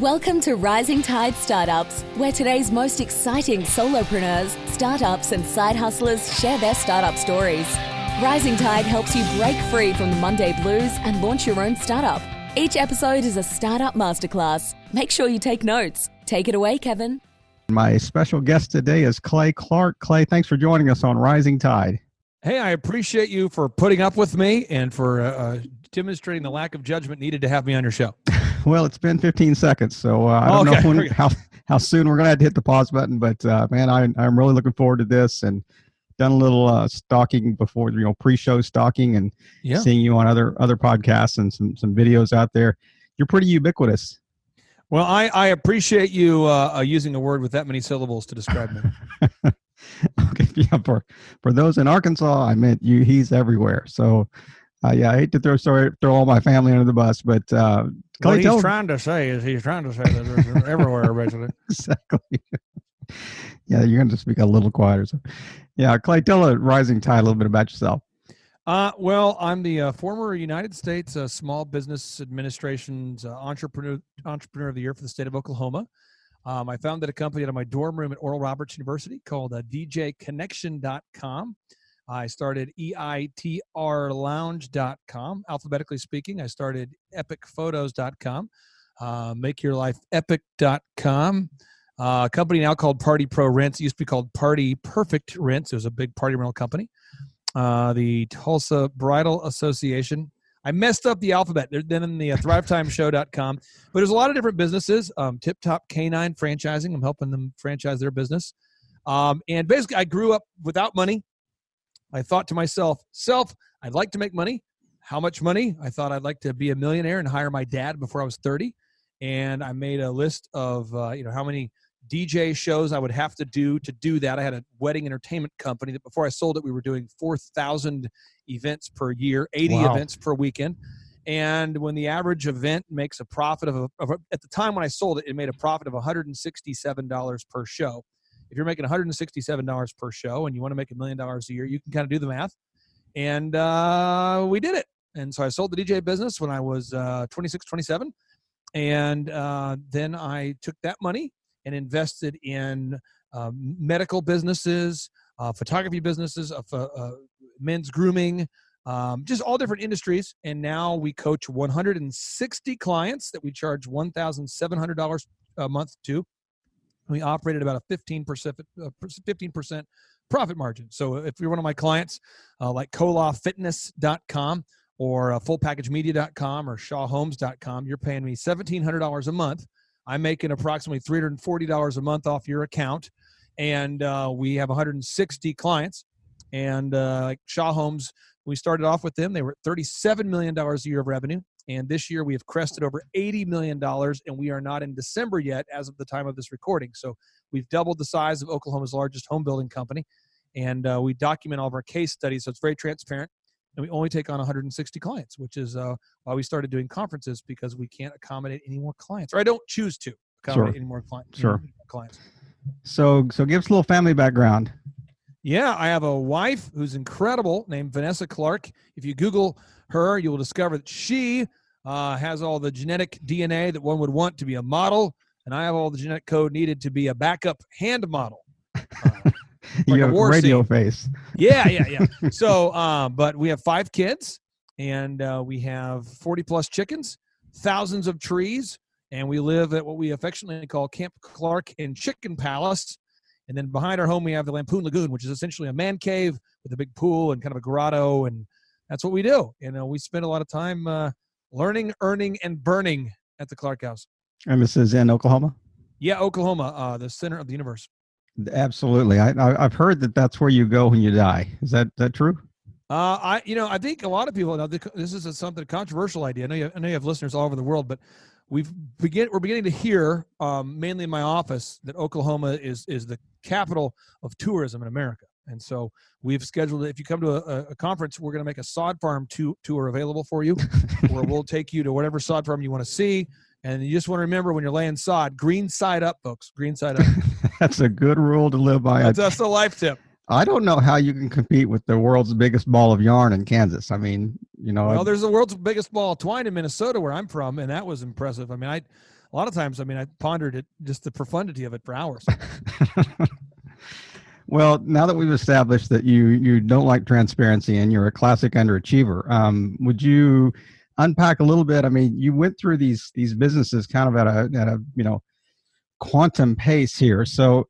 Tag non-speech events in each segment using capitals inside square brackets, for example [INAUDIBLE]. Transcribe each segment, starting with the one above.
Welcome to Rising Tide Startups, where today's most exciting solopreneurs, startups, and side hustlers share their startup stories. Rising Tide helps you break free from the Monday blues and launch your own startup. Each episode is a startup masterclass. Make sure you take notes. Take it away, Kevin. My special guest today is Clay Clark. Clay, thanks for joining us on Rising Tide. Hey, I appreciate you for putting up with me and for uh, uh demonstrating the lack of judgment needed to have me on your show. [LAUGHS] well, it's been 15 seconds, so uh, I don't okay, know [LAUGHS] when, how how soon we're going to have to hit the pause button. But uh, man, I, I'm really looking forward to this and done a little uh, stalking before, you know, pre-show stalking and yeah. seeing you on other other podcasts and some some videos out there. You're pretty ubiquitous. Well, I I appreciate you uh, uh using a word with that many syllables to describe me. [LAUGHS] okay, yeah. For for those in Arkansas, I meant you. He's everywhere. So, uh, yeah, I hate to throw sorry, throw all my family under the bus, but uh, what he's trying to say is he's trying to say that there's everywhere, basically. [LAUGHS] exactly. yeah, you're going to speak a little quieter. So, yeah, Clay, tell a rising tide a little bit about yourself. Uh, well, I'm the uh, former United States uh, Small Business Administration's uh, entrepreneur entrepreneur of the year for the state of Oklahoma. Um, I founded a company out of my dorm room at Oral Roberts University called uh, DJConnection.com. I started EITRLounge.com. Alphabetically speaking, I started EpicPhotos.com, uh, MakeYourLifeEpic.com. Uh, a company now called Party Pro Rents. It used to be called Party Perfect Rents. It was a big party rental company. Uh, the Tulsa Bridal Association. I messed up the alphabet. Then in the uh, ThriveTimeShow.com. But there's a lot of different businesses. Um, Tip Top Canine Franchising. I'm helping them franchise their business. Um, and basically, I grew up without money. I thought to myself, self, I'd like to make money. How much money? I thought I'd like to be a millionaire and hire my dad before I was 30. And I made a list of, uh, you know, how many DJ shows I would have to do to do that. I had a wedding entertainment company that before I sold it, we were doing 4,000 events per year, 80 wow. events per weekend. And when the average event makes a profit of, a, of a, at the time when I sold it, it made a profit of $167 per show. If you're making $167 per show and you want to make a million dollars a year, you can kind of do the math. And uh, we did it. And so I sold the DJ business when I was uh, 26, 27. And uh, then I took that money and invested in uh, medical businesses, uh, photography businesses, uh, uh, men's grooming, um, just all different industries. And now we coach 160 clients that we charge $1,700 a month to. We operate at about a 15%, 15% uh, profit margin. So if you're one of my clients, uh, like colafitness.com or uh, fullpackagemedia.com or shawhomes.com, you're paying me $1,700 a month I'm making approximately $340 a month off your account. And uh, we have 160 clients. And uh, like Shaw Homes, we started off with them. They were $37 million a year of revenue. And this year we have crested over $80 million. And we are not in December yet as of the time of this recording. So we've doubled the size of Oklahoma's largest home building company. And uh, we document all of our case studies. So it's very transparent and we only take on 160 clients, which is uh, why we started doing conferences because we can't accommodate any more clients, or I don't choose to accommodate sure. any more clients. Sure. More clients. So, so give us a little family background. Yeah, I have a wife who's incredible named Vanessa Clark. If you Google her, you will discover that she uh, has all the genetic DNA that one would want to be a model, and I have all the genetic code needed to be a backup hand model. Uh, [LAUGHS] like have a radio scene. face. Yeah, yeah, yeah. [LAUGHS] so, uh, but we have five kids, and uh, we have forty plus chickens, thousands of trees, and we live at what we affectionately call Camp Clark and Chicken Palace. And then behind our home, we have the Lampoon Lagoon, which is essentially a man cave with a big pool and kind of a grotto, and that's what we do. You know, we spend a lot of time uh, learning, earning, and burning at the Clark House. And this is in Oklahoma. Yeah, Oklahoma, uh, the center of the universe. Absolutely. I, I have heard that that's where you go when you die. Is that that true? Uh, I you know I think a lot of people know this is a, something controversial idea. I know you I know you have listeners all over the world, but we've begin we're beginning to hear um, mainly in my office that Oklahoma is is the capital of tourism in America. And so we've scheduled. If you come to a, a conference, we're going to make a sod farm to, tour available for you, [LAUGHS] where we'll take you to whatever sod farm you want to see. And you just want to remember when you're laying sod, green side up, folks. Green side up. [LAUGHS] that's a good rule to live by. That's, that's a life tip. I don't know how you can compete with the world's biggest ball of yarn in Kansas. I mean, you know. Well, there's the world's biggest ball of twine in Minnesota, where I'm from, and that was impressive. I mean, I a lot of times, I mean, I pondered it, just the profundity of it for hours. [LAUGHS] well, now that we've established that you you don't like transparency and you're a classic underachiever, um, would you unpack a little bit? I mean, you went through these these businesses kind of at a at a you know quantum pace here. So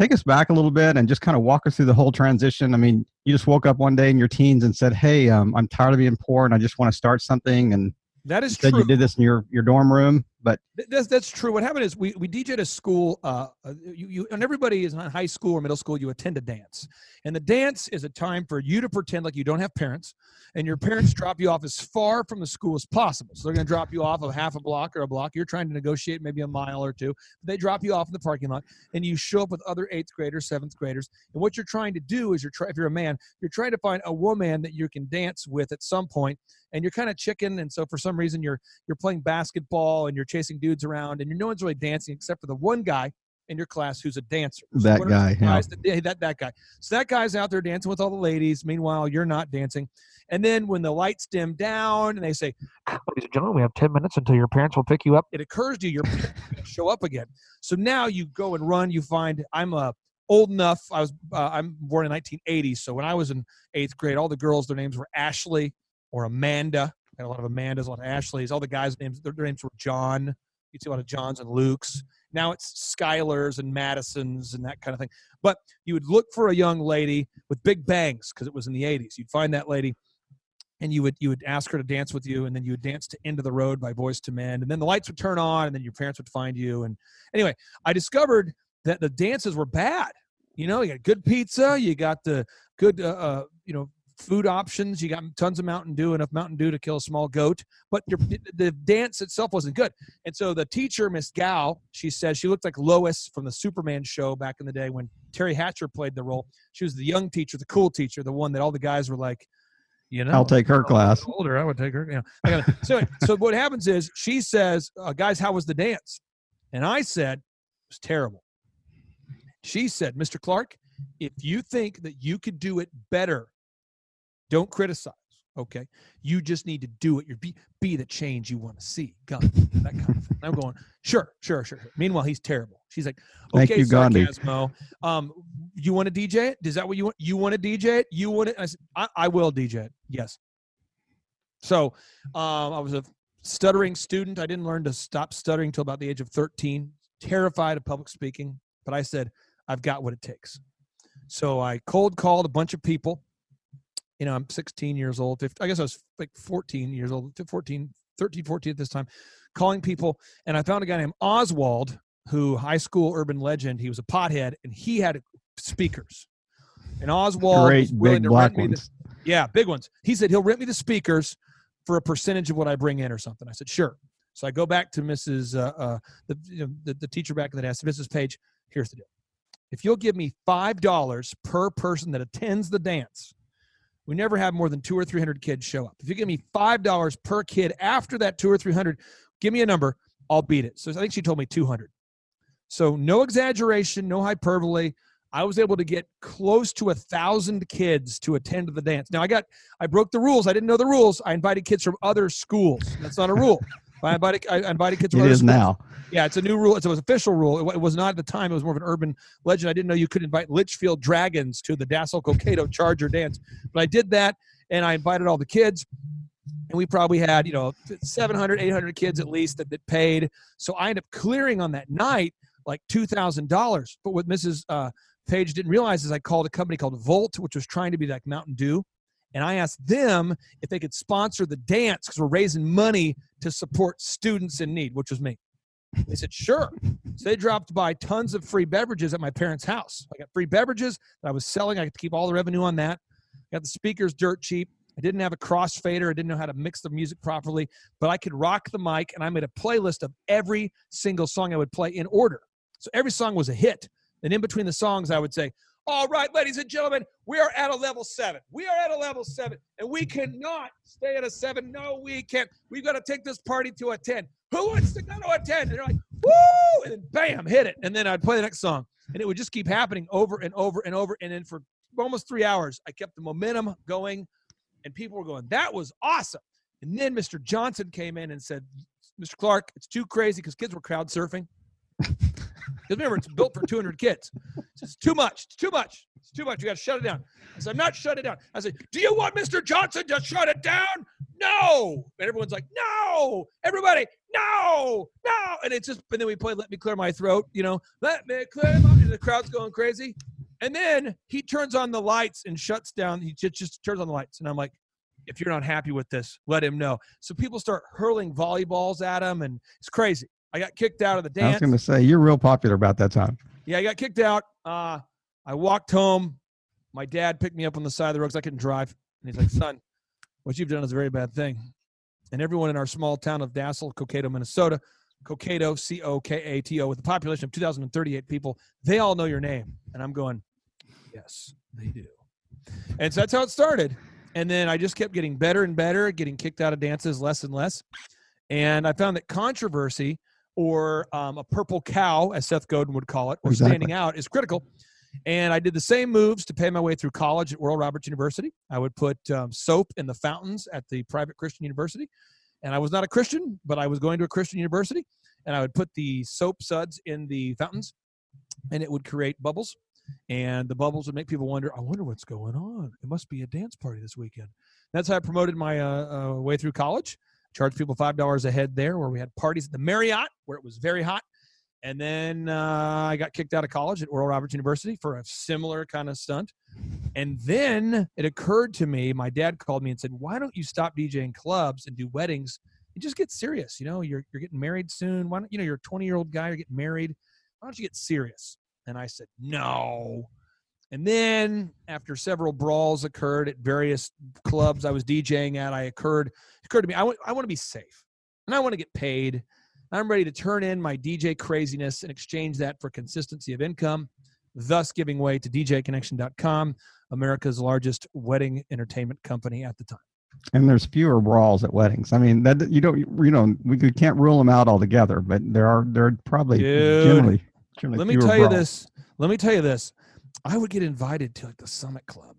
take us back a little bit and just kind of walk us through the whole transition. I mean, you just woke up one day in your teens and said, "Hey, um, I'm tired of being poor and I just want to start something." And that is you true. You did this in your your dorm room, but that's that's true. What happened is we we DJed a school. Uh, uh, you you and everybody is in high school or middle school. You attend a dance, and the dance is a time for you to pretend like you don't have parents, and your parents drop you off as far from the school as possible. So they're going to drop you off of half a block or a block. You're trying to negotiate maybe a mile or two. They drop you off in the parking lot, and you show up with other eighth graders, seventh graders. And what you're trying to do is you're trying. If you're a man, you're trying to find a woman that you can dance with at some point, and you're kind of chicken. And so for some reason you're you're playing basketball and you're chasing dudes around, and you're no one's really dancing except for the one guy in your class who's a dancer. So that guy, yeah. That, that, that guy. So that guy's out there dancing with all the ladies. Meanwhile, you're not dancing. And then when the lights dim down and they say, ladies and gentlemen, we have 10 minutes until your parents will pick you up, it occurs to you your parents show up again. So now you go and run. You find I'm a uh, old enough. I was uh, I'm born in 1980. So when I was in eighth grade, all the girls, their names were Ashley or Amanda. Had a lot of Amandas, a lot of Ashleys. All the guys' names, their, their names were John. You'd see a lot of Johns and Lukes. Now it's Skylers and Madisons and that kind of thing. But you would look for a young lady with big bangs because it was in the 80s. You'd find that lady and you would you would ask her to dance with you and then you would dance to End of the Road by Boyz II Men and then the lights would turn on and then your parents would find you and anyway i discovered that the dances were bad you know you got good pizza you got the good uh, uh, you know food options. You got tons of Mountain Dew, enough Mountain Dew to kill a small goat, but your, the dance itself wasn't good. And so the teacher, Miss Gal, she said she looked like Lois from the Superman show back in the day when Teri Hatcher played the role. She was the young teacher, the cool teacher, the one that all the guys were like, you know, I'll take her class. Older, I would take her. You know, so so what happens is she says, uh, "Guys, how was the dance?" And I said, "It was terrible." She said, "Mr. Clark, if you think that you could do it better don't criticize. Okay. You just need to do it. You're be, be the change you want to see. God, that kind of thing. I'm going, sure, sure, sure. Meanwhile, he's terrible. She's like, okay, Thank you, Sarcasmo. Um, you want to DJ it? Is that what you want? You want to DJ it? You want it? I said, I, I will DJ it. Yes. So um, I was a stuttering student. I didn't learn to stop stuttering until about the age of 13, terrified of public speaking. But I said, I've got what it takes. So I cold called a bunch of people you know, I'm 16 years old. I guess I was like 14 years old, 14, 13, 14 at this time, calling people. And I found a guy named Oswald, who high school urban legend. He was a pothead, and he had speakers. And Oswald Great, was willing to rent me the, yeah, big ones. He said he'll rent me the speakers for a percentage of what I bring in or something. I said sure. So I go back to Mrs. Uh, uh, the, you know, the the teacher back in the day. Mrs. Page, here's the deal. If you'll give me five dollars per person that attends the dance, we never have more than two or three hundred kids show up. If you give me five dollars per kid after that two or three hundred, give me a number, I'll beat it. So I think she told me two hundred. So no exaggeration, no hyperbole. I was able to get close to a thousand kids to attend the dance. Now I got, I broke the rules. I didn't know the rules. I invited kids from other schools. That's not a rule. [LAUGHS] I invited, I invited kids. It is schools. now. Yeah, it's a new rule. It's an official rule. It was not at the time. It was more of an urban legend. I didn't know you could invite Litchfield Dragons to the Dassel Cokato Charger dance, but I did that, and I invited all the kids. And we probably had, you know, 700, 800 kids at least that, that paid. So I ended up clearing on that night like $2,000. But what Mrs. Uh, Page didn't realize is I called a company called Volt, which was trying to be like Mountain Dew and I asked them if they could sponsor the dance because we're raising money to support students in need, which was me. They said, sure. So they dropped by tons of free beverages at my parents' house. I got free beverages that I was selling. I could keep all the revenue on that. I got the speakers dirt cheap. I didn't have a crossfader. I didn't know how to mix the music properly, but I could rock the mic and I made a playlist of every single song I would play in order. So every song was a hit. And in between the songs, I would say, all right, ladies and gentlemen, we are at a level seven. We are at a level seven, and we cannot stay at a seven. No, we can't. We've got to take this party to a 10. Who wants to go to a 10? And they're like, woo! And then bam, hit it. And then I'd play the next song. And it would just keep happening over and over and over. And then for almost three hours. I kept the momentum going, and people were going, "That was awesome." And then Mr. Johnson came in and said, "Mr. Clark, it's too crazy because kids were crowd surfing." Because remember, it's built for 200 kids. It's too much. It's too much. It's too much. You got to shut it down. I said, I'm not shut it down. I said, Do you want Mr. Johnson to shut it down? No. And everyone's like, No. Everybody, no, no. And it's just, and then we played Let Me Clear My Throat, you know, Let Me Clear My And the crowd's going crazy. And then he turns on the lights and shuts down. He just, just turns on the lights. And I'm like, if you're not happy with this, let him know. So people start hurling volleyballs at him, and it's crazy. I got kicked out of the dance. I was going to say you're real popular about that time. Yeah, I got kicked out. Uh, I walked home. My dad picked me up on the side of the road because I couldn't drive, and he's like, "Son, what you've done is a very bad thing." And everyone in our small town of Dassel, Cokato, Minnesota, Cokato, C O K A T O, with a population of 2,038 people, they all know your name. And I'm going, yes, they do. And so that's how it started. And then I just kept getting better and better, getting kicked out of dances less and less. And I found that controversy or um, a purple cow, as Seth Godin would call it, or exactly. standing out is critical. And I did the same moves to pay my way through college at Oral Roberts University. I would put um, soap in the fountains at the private Christian university. And I was not a Christian, but I was going to a Christian university. And I would put the soap suds in the fountains, and it would create bubbles. And the bubbles would make people wonder, I wonder what's going on. It must be a dance party this weekend. That's how I promoted my uh, uh, way through college charged people five dollars a head there, where we had parties at the Marriott, where it was very hot. And then uh, I got kicked out of college at Oral Roberts University for a similar kind of stunt. And then it occurred to me, my dad called me and said, "Why don't you stop DJing clubs and do weddings and just get serious? You know, you're you're getting married soon. Why don't you know you're a 20 year old guy, you're getting married. Why don't you get serious?" And I said, "No." And then after several brawls occurred at various clubs I was DJing at, I occurred occurred to me I want I want to be safe and I want to get paid. I'm ready to turn in my DJ craziness and exchange that for consistency of income, thus giving way to DJConnection.com, America's largest wedding entertainment company at the time. And there's fewer brawls at weddings. I mean, that you don't you know we can't rule them out altogether, but there are there are probably Dude, generally, generally. Let me tell brawls. you this. Let me tell you this. I would get invited to like the Summit Club,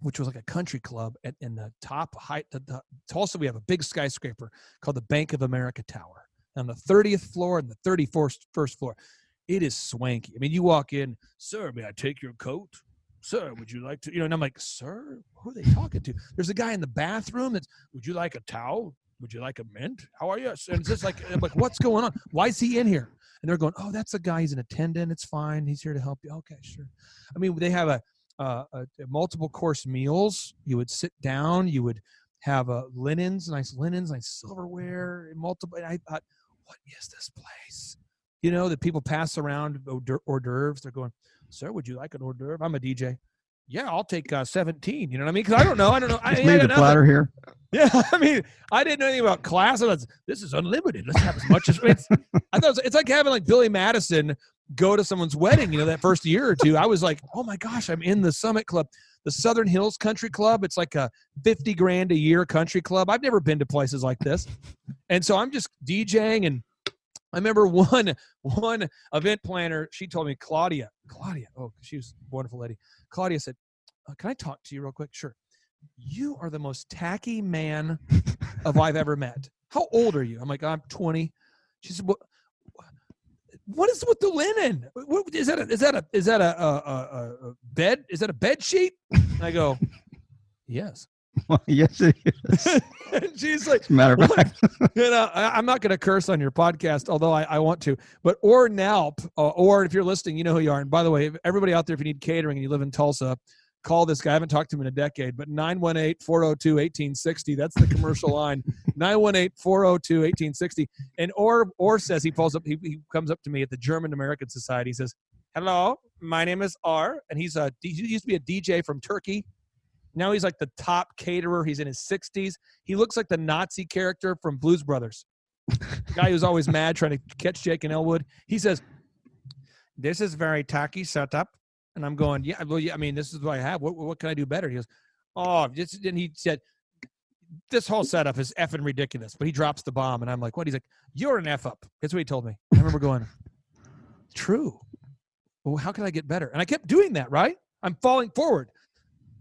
which was like a country club at in the top height. The, the, Tulsa, we have a big skyscraper called the Bank of America Tower on the 30th floor and the 34st first floor. It is swanky. I mean, you walk in, sir, may I take your coat? Sir, would you like to? You know, and I'm like, sir, who are they talking to? There's a guy in the bathroom that's, would you like a towel? Would you like a mint? How are you? And it's just like, I'm like, what's going on? Why is he in here? And they're going, "Oh, that's a guy. He's an attendant. It's fine. He's here to help you." Okay, sure. I mean, they have a, a, a multiple course meals. You would sit down. You would have uh, linens, nice linens, nice silverware, multiple. I thought, what is this place? You know, that people pass around hors d'oeuvres. They're going, "Sir, would you like an hors d'oeuvre?" I'm a DJ yeah, I'll take uh, 17. You know what I mean? Because I don't know. I don't know. [LAUGHS] Just I, leave the platter here. [LAUGHS] Yeah, [LAUGHS] I mean, I didn't know anything about class. I was, this is unlimited. Let's have as much as. It's, I thought it was, it's like having like Billy Madison go to someone's wedding. You know, that first year or two, I was like, oh my gosh, I'm in the Summit Club, the Southern Hills Country Club. It's like a 50 grand a year country club. I've never been to places like this, and so I'm just DJing and. I remember [LAUGHS] one one event planner. She told me Claudia, Claudia. Oh, she was a wonderful lady. Claudia said, uh, "Can I talk to you real quick?" Sure. You are the most tacky man of I've ever met. How old are you? I'm like, I'm 20. She said, "What? What is with the linen? What, is that? A, is that a is that a, a, a, bed? Is that a bed sheet?" And I go, "Yes." Well, [LAUGHS] yes, it is. [LAUGHS] and she's like, matter of fact, [LAUGHS] you know, I, am not going to curse on your podcast, although I, I want to. But or Nalp, uh, or if you're listening, you know who you are. And by the way, everybody out there, if you need catering and you live in Tulsa, call this guy. I haven't talked to him in a decade, but 918-402-1860. That's the commercial line. 918-402-1860. And or or says he pulls up. He, he comes up to me at the German American Society. He says, "Hello, my name is R, and he's a he used to be a DJ from Turkey." Now he's like the top caterer. He's in his 60s. He looks like the Nazi character from Blues Brothers. guy who's always mad trying to catch Jake and Elwood. He says, This is very tacky setup. And I'm going, Yeah, well, yeah, I mean, this is what I have. What, what can I do better? He goes, Oh, just, and he said, This whole setup is effing ridiculous. But he drops the bomb. And I'm like, What? He's like, You're an F up. That's what he told me. I remember going, True. Well, how can I get better? And I kept doing that, right? I'm falling forward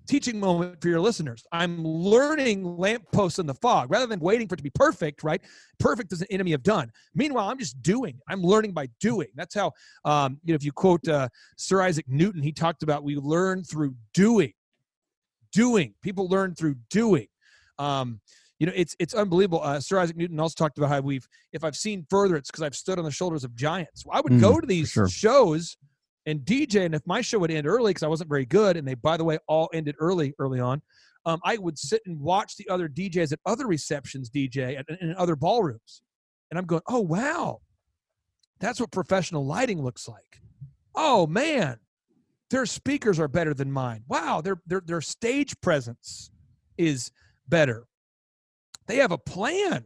teaching moment for your listeners. I'm learning lampposts in the fog rather than waiting for it to be perfect, right? Perfect is an enemy of done. Meanwhile, I'm just doing. I'm learning by doing. That's how, um, you know, if you quote uh, Sir Isaac Newton, he talked about we learn through doing. Doing. People learn through doing. Um, you know, it's it's unbelievable. Uh, Sir Isaac Newton also talked about how we've, if I've seen further, it's because I've stood on the shoulders of giants. Well, I would mm, go to these sure. shows and DJ. And if my show would end early because I wasn't very good, and they, by the way, all ended early early on, um, I would sit and watch the other DJs at other receptions DJ and in other ballrooms, and I'm going, oh wow, that's what professional lighting looks like. Oh man, their speakers are better than mine. Wow, their their their stage presence is better. They have a plan.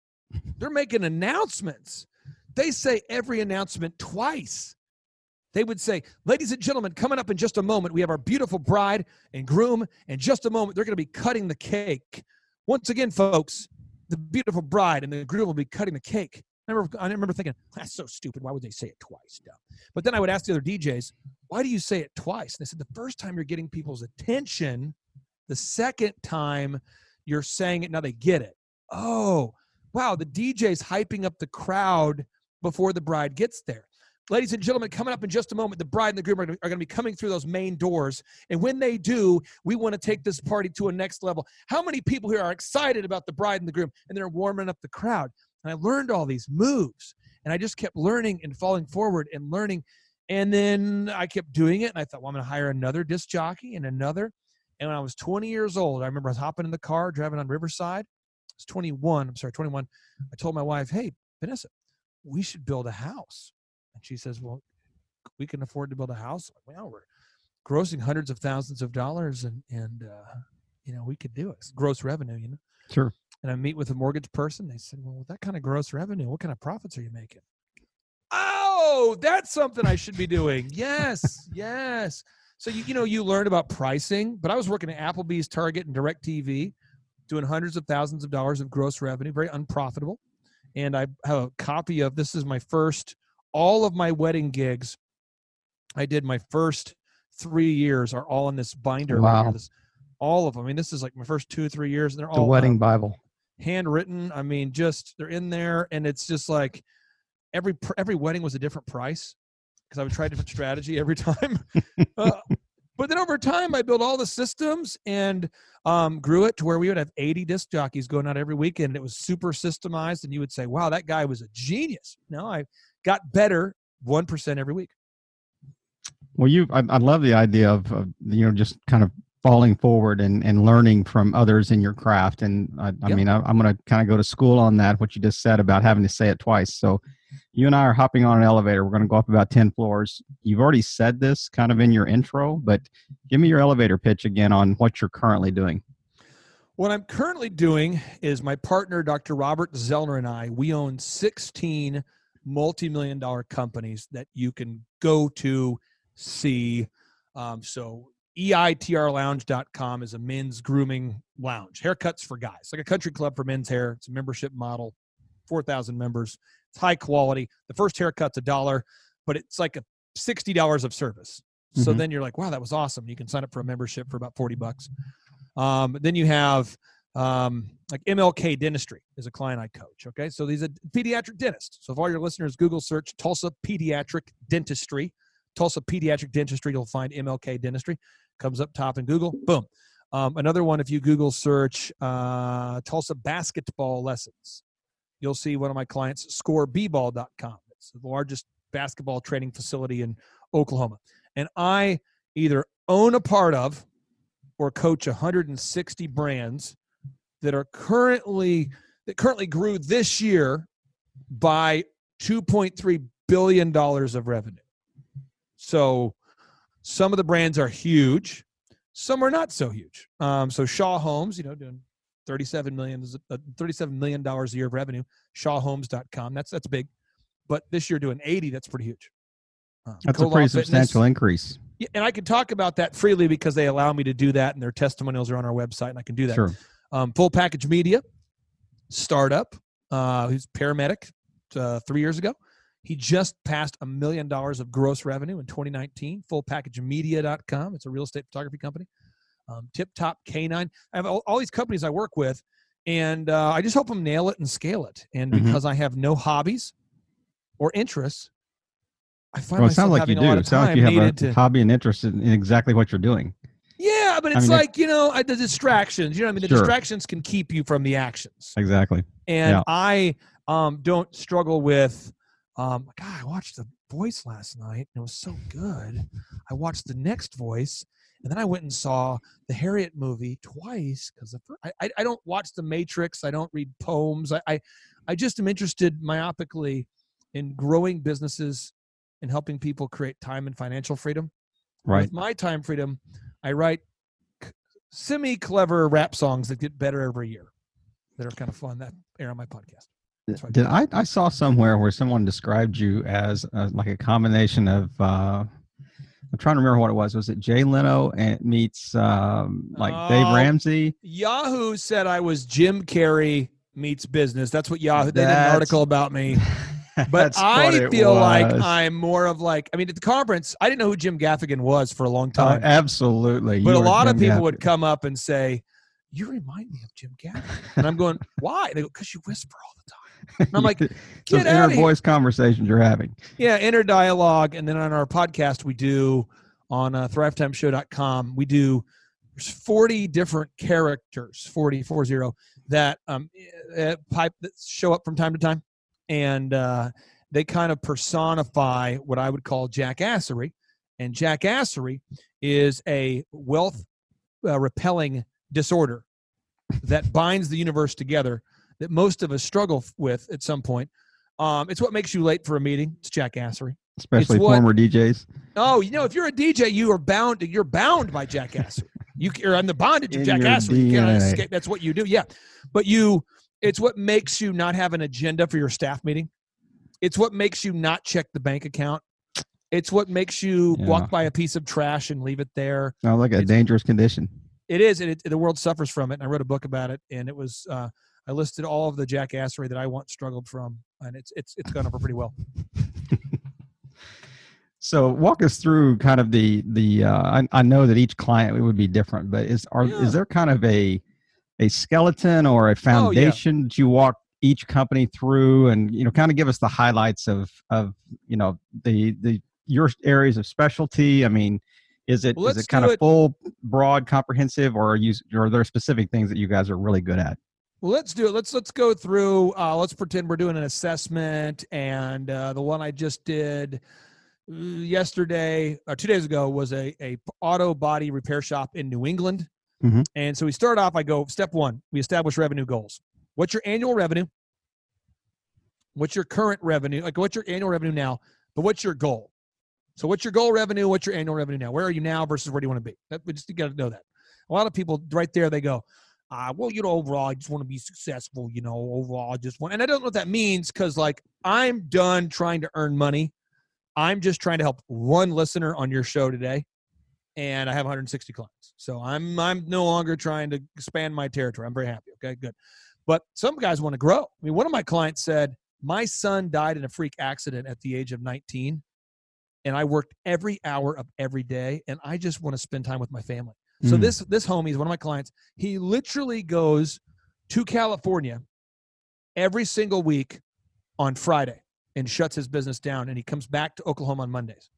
[LAUGHS] They're making announcements. They say every announcement twice they would say, Ladies and gentlemen, coming up in just a moment, we have our beautiful bride and groom. In just a moment, they're going to be cutting the cake. Once again, folks, the beautiful bride and the groom will be cutting the cake. I remember, I remember thinking, that's so stupid. Why would they say it twice? But then I would ask the other DJs, why do you say it twice? And they said, the first time you're getting people's attention, the second time you're saying it, now they get it. Oh, wow, the DJ's hyping up the crowd before the bride gets there. Ladies and gentlemen, coming up in just a moment, the bride and the groom are, going to be coming through those main doors. And when they do, we want to take this party to a next level. How many people here are excited about the bride and the groom and they're warming up the crowd? And I learned all these moves and I just kept learning and falling forward and learning. And then I kept doing it and I thought, well, I'm going to hire another disc jockey and another. And when I was 20 years old, I remember I was hopping in the car driving on Riverside. I was 21. I'm sorry, 21. I told my wife, hey, Vanessa, we should build a house and she says, Well, we can afford to build a house. Like, well, we're grossing hundreds of thousands of dollars and, and, uh, you know, we could do it. It's gross revenue, you know? Sure. And I meet with a mortgage person. They said, Well, with that kind of gross revenue, what kind of profits are you making? Oh, that's something I should be doing. Yes, yes. So you, you know, you learn about pricing, but I was working at Applebee's, Target, and Direct TV, doing hundreds of thousands of dollars of gross revenue, very unprofitable. And I have a copy of this is my first all of my wedding gigs I did my first three years are all in this binder. Wow. Right this, all of them. I mean, this is like my first two or three years, and they're all the wedding um, Bible, handwritten. I mean, just they're in there, and it's just like every every wedding was a different price because I would try a different strategy every [LAUGHS] time. uh, but then over time, I built all the systems and um, grew it to where we would have 80 disc jockeys going out every weekend. It was super systemized, and you would say, "Wow, that guy was a genius." No, I got better 1% every week. Well, you, I, I love the idea of, of, you know, just kind of falling forward and, and learning from others in your craft. And I, I yep. mean, I, am going to kind of go to school on that, what you just said about having to say it twice. So you and I are hopping on an elevator. We're going to go up about 10 floors. You've already said this kind of in your intro, but give me your elevator pitch again on what you're currently doing. What I'm currently doing is my partner, Dr. Robert Zoellner, and I, we own 16 multi-million dollar companies that you can go to see. Um, so eitrlounge.com is a men's grooming lounge. Haircuts for guys. Like a country club for men's hair. It's a membership model 4000 members. It's high quality. The first haircut's a dollar but it's like a $60 of service. So mm-hmm. then you're like wow that was awesome. You can sign up for a membership for about 40 bucks. Um, then you have um, like MLK Dentistry is a client I coach. Okay, so he's a pediatric dentist. So if all your listeners Google search Tulsa Pediatric Dentistry, Tulsa Pediatric Dentistry, you'll find MLK Dentistry. Comes up top in Google. Boom. Um, another one, if you Google search uh, Tulsa Basketball Lessons, you'll see one of my clients, ScoreBball.com. It's the largest basketball training facility in Oklahoma. And I either own a part of or coach 160 brands that are currently that currently grew this year by 2.3 billion dollars of revenue. So some of the brands are huge, some are not so huge. Um, so Shaw Homes, you know, doing 37 million, uh, 37 million dollars a year of revenue. ShawHomes.com, that's that's big, but this year doing 80, that's pretty huge. Um, that's a pretty substantial increase. Yeah, and I can talk about that freely because they allow me to do that, and their testimonials are on our website, and I can do that. Sure. Um, full package media, startup, uh, who's paramedic uh, three years ago. He just passed a million dollars of gross revenue in 2019. Fullpackagemedia.com. It's a real estate photography company. Um, Tip Top Canine. I have all, all, these companies I work with, and uh, I just help them nail it and scale it. And mm-hmm. because I have no hobbies or interests, I find well, it sounds like you do. It sounds like you have a to, hobby and interest in, in, exactly what you're doing. Yeah, but it's I mean, like you know the distractions. You know, I mean, the sure. distractions can keep you from the actions. Exactly. And yeah. I um, don't struggle with. Um, God, I watched The Voice last night. And it was so good. I watched the next Voice, and then I went and saw the Harriet movie twice because I, I don't watch The Matrix. I don't read poems. I, I, I just am interested myopically in growing businesses and helping people create time and financial freedom. Right. With my time freedom, I write semi clever rap songs that get better every year that are kind of fun that air on my podcast. Did I, I saw somewhere where someone described you as uh, like a combination of uh, I'm trying to remember what it was. Was it Jay Leno and meets um, like uh, Dave Ramsey? Yahoo said I was Jim Carrey meets business. That's what Yahoo. They did an article about me. [LAUGHS] [LAUGHS] But I feel like I'm more of like I mean at the conference I didn't know who Jim Gaffigan was for a long uh, time. Absolutely. But you a lot Jim of people Gaffigan. would come up and say, "You remind me of Jim Gaffigan," and I'm going, [LAUGHS] "Why?" They go, "Because you whisper all the time." And I'm like, [LAUGHS] "Get inner voice conversations you're having." Yeah, inner dialogue, and then on our podcast we do on uh, thrivetimeshow.com we do there's 40 different characters 40 40 that um uh, pipe that show up from time to time and uh, they kind of personify what I would call jackassery. And jackassery is a wealth uh, repelling disorder that binds the universe together that most of us struggle with at some point. Um, it's what makes you late for a meeting. It's jackassery. Especially what, former DJs. Oh, you know, if you're a DJ, you are bound. You're bound by jackassery. you are on the bondage of jackassery. You cannot escape. That's what you do. Yeah, but you it's what makes you not have an agenda for your staff meeting. It's what makes you not check the bank account. It's what makes you yeah. walk by a piece of trash and leave it there. Sounds like a it's, dangerous condition. It is, and it, the world suffers from it. And I wrote a book about it, and it was uh, I listed all of the jackassery that I once struggled from, and it's it's it's gone over pretty well. [LAUGHS] so walk us through kind of the the. Uh, I, I know that each client would be different, but is are yeah. is there kind of a a skeleton or a foundation oh, yeah. that you walk each company through and you know kind of give us the highlights of of you know the the your areas of specialty i mean is it well, is it kind of it. full broad comprehensive or are you or are there specific things that you guys are really good at well let's do it let's let's go through uh, let's pretend we're doing an assessment and uh, the one i just did uh, yesterday or two days ago was a, a auto body repair shop in new england Mm-hmm. And so we start off, I go, step one, we establish revenue goals. What's your annual revenue? What's your current revenue? Like, what's your annual revenue now? But what's your goal? So, what's your goal revenue? What's your annual revenue now? Where are you now versus where do you want to be? That, we just got to know that. A lot of people right there, they go, uh, well, you know, overall, I just want to be successful. You know, overall, I just want, and I don't know what that means because, like, I'm done trying to earn money. I'm just trying to help one listener on your show today and I have 160 clients. So I'm I'm no longer trying to expand my territory. I'm very happy. Okay, good. But some guys want to grow. I mean, one of my clients said, "My son died in a freak accident at the age of 19, and I worked every hour of every day, and I just want to spend time with my family." Mm. So this this homie is one of my clients. He literally goes to California every single week on Friday and shuts his business down, and he comes back to Oklahoma on Mondays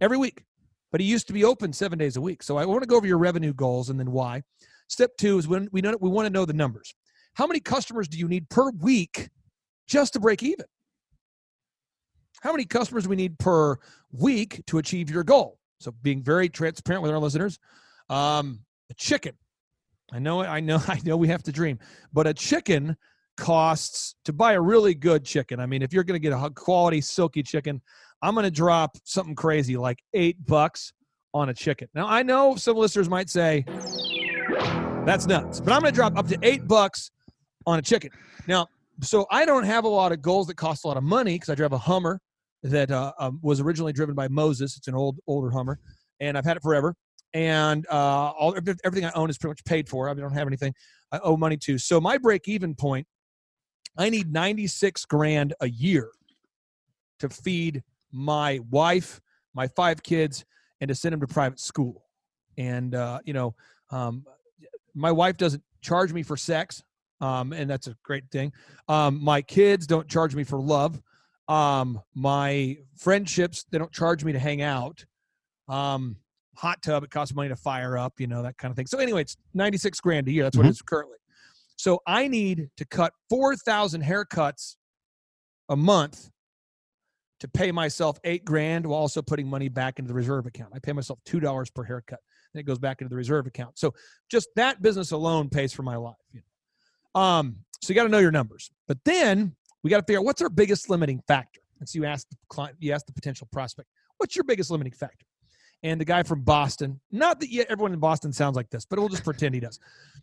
every week but he used to be open seven days a week. So I want to go over your revenue goals and then why. Step two is when we know we want to know the numbers. How many customers do you need per week just to break even? How many customers we need per week to achieve your goal? So being very transparent with our listeners. Um, a chicken. I know, I know, [LAUGHS] I know we have to dream, but a chicken costs to buy a really good chicken. I mean, if you're going to get a quality Silkie chicken, I'm going to drop something crazy like eight bucks on a chicken. Now, I know some listeners might say, that's nuts, but I'm going to drop up to eight bucks on a chicken. Now, so I don't have a lot of goals that cost a lot of money because I drive a Hummer that uh, um, was originally driven by Moses. It's an old, older Hummer, and I've had it forever. And uh, all everything I own is pretty much paid for. I don't have anything I owe money to. So my break even point, I need 96 grand a year to feed my wife, my five kids, and to send them to private school. And uh, you know, um, my wife doesn't charge me for sex, um, and that's a great thing. Um, my kids don't charge me for love. Um, my friendships they don't charge me to hang out. Um, hot tub it costs money to fire up, you know that kind of thing. So anyway, it's ninety six grand a year. That's what mm-hmm. it is currently. So I need to cut four thousand haircuts a month to pay myself eight grand while also putting money back into the reserve account. I pay myself two dollars per haircut, and it goes back into the reserve account. So just that business alone pays for my life. You know? Um, so you got to know your numbers. But then we got to figure out what's our biggest limiting factor. And so you ask the client, you ask the potential prospect, what's your biggest limiting factor? And the guy from Boston, not that everyone in Boston sounds like this, but we'll just pretend he does.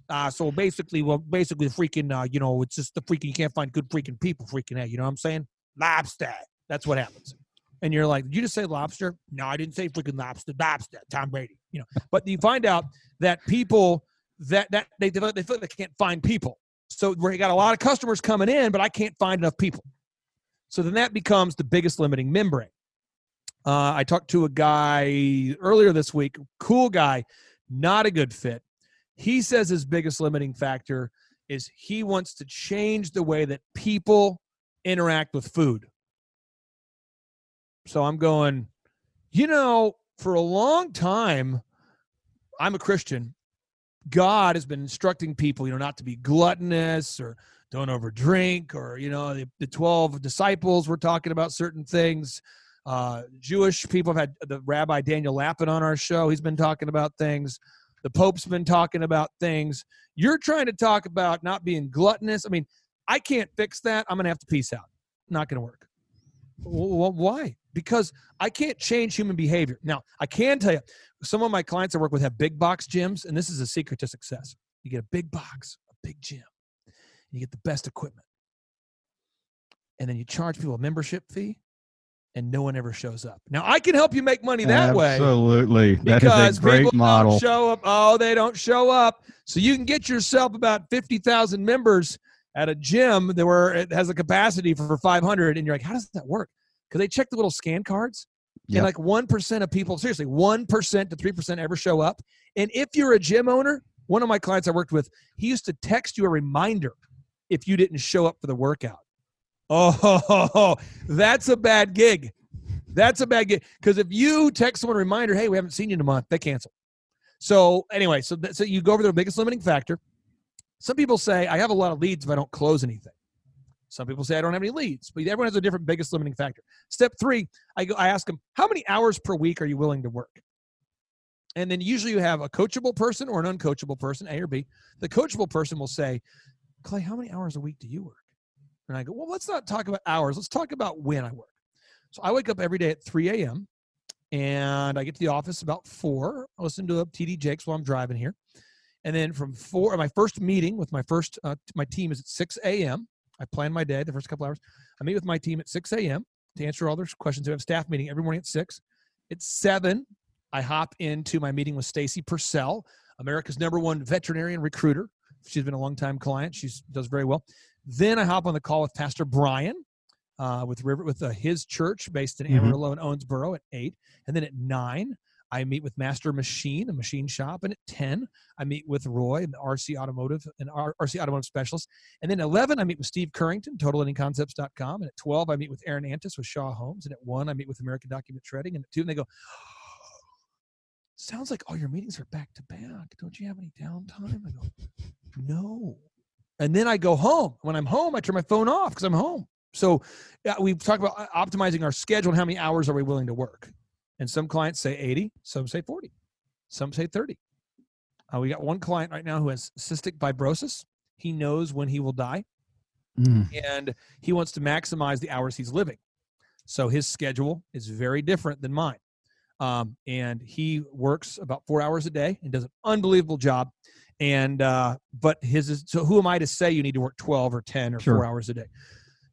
Uh, so basically, well, basically, freaking, uh, you know, it's just the freaking, you can't find good freaking people, freaking, out. you know what I'm saying? Lobster. That's what happens. And you're like, did you just say lobster? No, I didn't say freaking lobster. Lobster, Tom Brady. You know, but you find out that people that that they they feel like they can't find people. So we got a lot of customers coming in, but I can't find enough people. So then that becomes the biggest limiting membrane. Uh, I talked to a guy earlier this week, cool guy, not a good fit. He says his biggest limiting factor is he wants to change the way that people interact with food. So I'm going, you know, for a long time, I'm a Christian. God has been instructing people, you know, not to be gluttonous or don't overdrink, or, you know, the, the 12 disciples were talking about certain things. Uh, Jewish people have had the Rabbi Daniel Lapin on our show. He's been talking about things. The Pope's been talking about things. You're trying to talk about not being gluttonous. I mean, I can't fix that. I'm going to have to peace out. Not going to work. Why? Because I can't change human behavior. Now, I can tell you, some of my clients I work with have big box gyms, and this is a secret to success. You get a big box, a big gym, you get the best equipment, and then you charge people a membership fee, and no one ever shows up. Now, I can help you make money that Absolutely. way. Absolutely, that is a great model. show up. Oh, they don't show up. So you can get yourself about fifty thousand members at a gym that where it has a capacity for 500 and you're like how does that work because they check the little scan cards yep. and like 1% of people seriously 1% to 3% ever show up and if you're a gym owner one of my clients i worked with he used to text you a reminder if you didn't show up for the workout oh [LAUGHS] that's a bad gig that's a bad gig because if you text someone a reminder hey we haven't seen you in a month they cancel so anyway so, so you go over the biggest limiting factor some people say I have a lot of leads if I don't close anything. Some people say I don't have any leads, but everyone has a different biggest limiting factor. Step three, I go, I ask them, how many hours per week are you willing to work? And then usually you have a coachable person or an uncoachable person, A or B. The coachable person will say, Clay, how many hours a week do you work? And I go, well, let's not talk about hours. Let's talk about when I work. So I wake up every day at 3 a.m. and I get to the office about 4. I listen to TD Jakes while I'm driving here. And then from four, my first meeting with my first uh, my team is at 6 a.m. I plan my day the first couple hours. I meet with my team at 6 a.m. to answer all their questions. We have a staff meeting every morning at six. At seven, I hop into my meeting with Stacy Purcell, America's number one veterinarian recruiter. She's been a long time client. She does very well. Then I hop on the call with Pastor Brian uh, with River with uh, his church based in mm-hmm. Amarillo and Owensboro at eight, and then at nine I meet with Master Machine, a machine shop, and at 10, I meet with Roy and RC Automotive and RC Automotive Specialist. And then 11, I meet with Steve Currington, TotalLendingConcepts.com. And at 12, I meet with Aaron Antis with Shaw Homes. And at 1, I meet with American Document Shredding. And at 2, and they go, sounds like all your meetings are back to back. Don't you have any downtime? I go, no. And then I go home. When I'm home, I turn my phone off because I'm home. So yeah, we talk about uh, optimizing our schedule and how many hours are we willing to work. And some clients say 80, some say 40, some say 30. Uh, we got one client right now who has cystic fibrosis. He knows when he will die, mm. and he wants to maximize the hours he's living. So his schedule is very different than mine. Um, and he works about four hours a day and does an unbelievable job. And uh, but his is so who am I to say you need to work 12 or 10 or sure. four hours a day?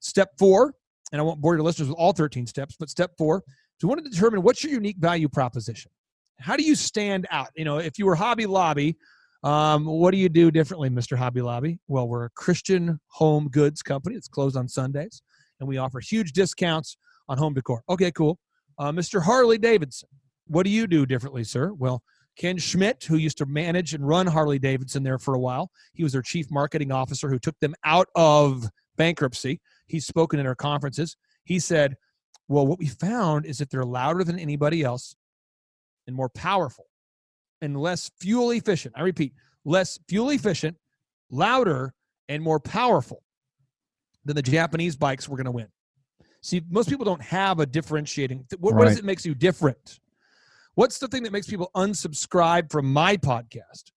Step four, and I won't bore your listeners with all 13 steps, but step four so we want to determine what's your unique value proposition. How do you stand out? You know, if you were Hobby Lobby, um, what do you do differently, Mr. Hobby Lobby? Well, we're a Christian home goods company. It's closed on Sundays, and we offer huge discounts on home decor. Okay, cool. Uh, Mr. Harley Davidson, what do you do differently, sir? Well, Ken Schmidt, who used to manage and run Harley Davidson there for a while, he was their chief marketing officer who took them out of bankruptcy. He's spoken in our conferences. He said, Well, what we found is that they're louder than anybody else and more powerful and less fuel efficient. I repeat, less fuel efficient, louder, and more powerful than the Japanese bikes we're going to win. See, most people don't have a differentiating. What, right. what does it makes you different? What's the thing that makes people unsubscribe from my podcast?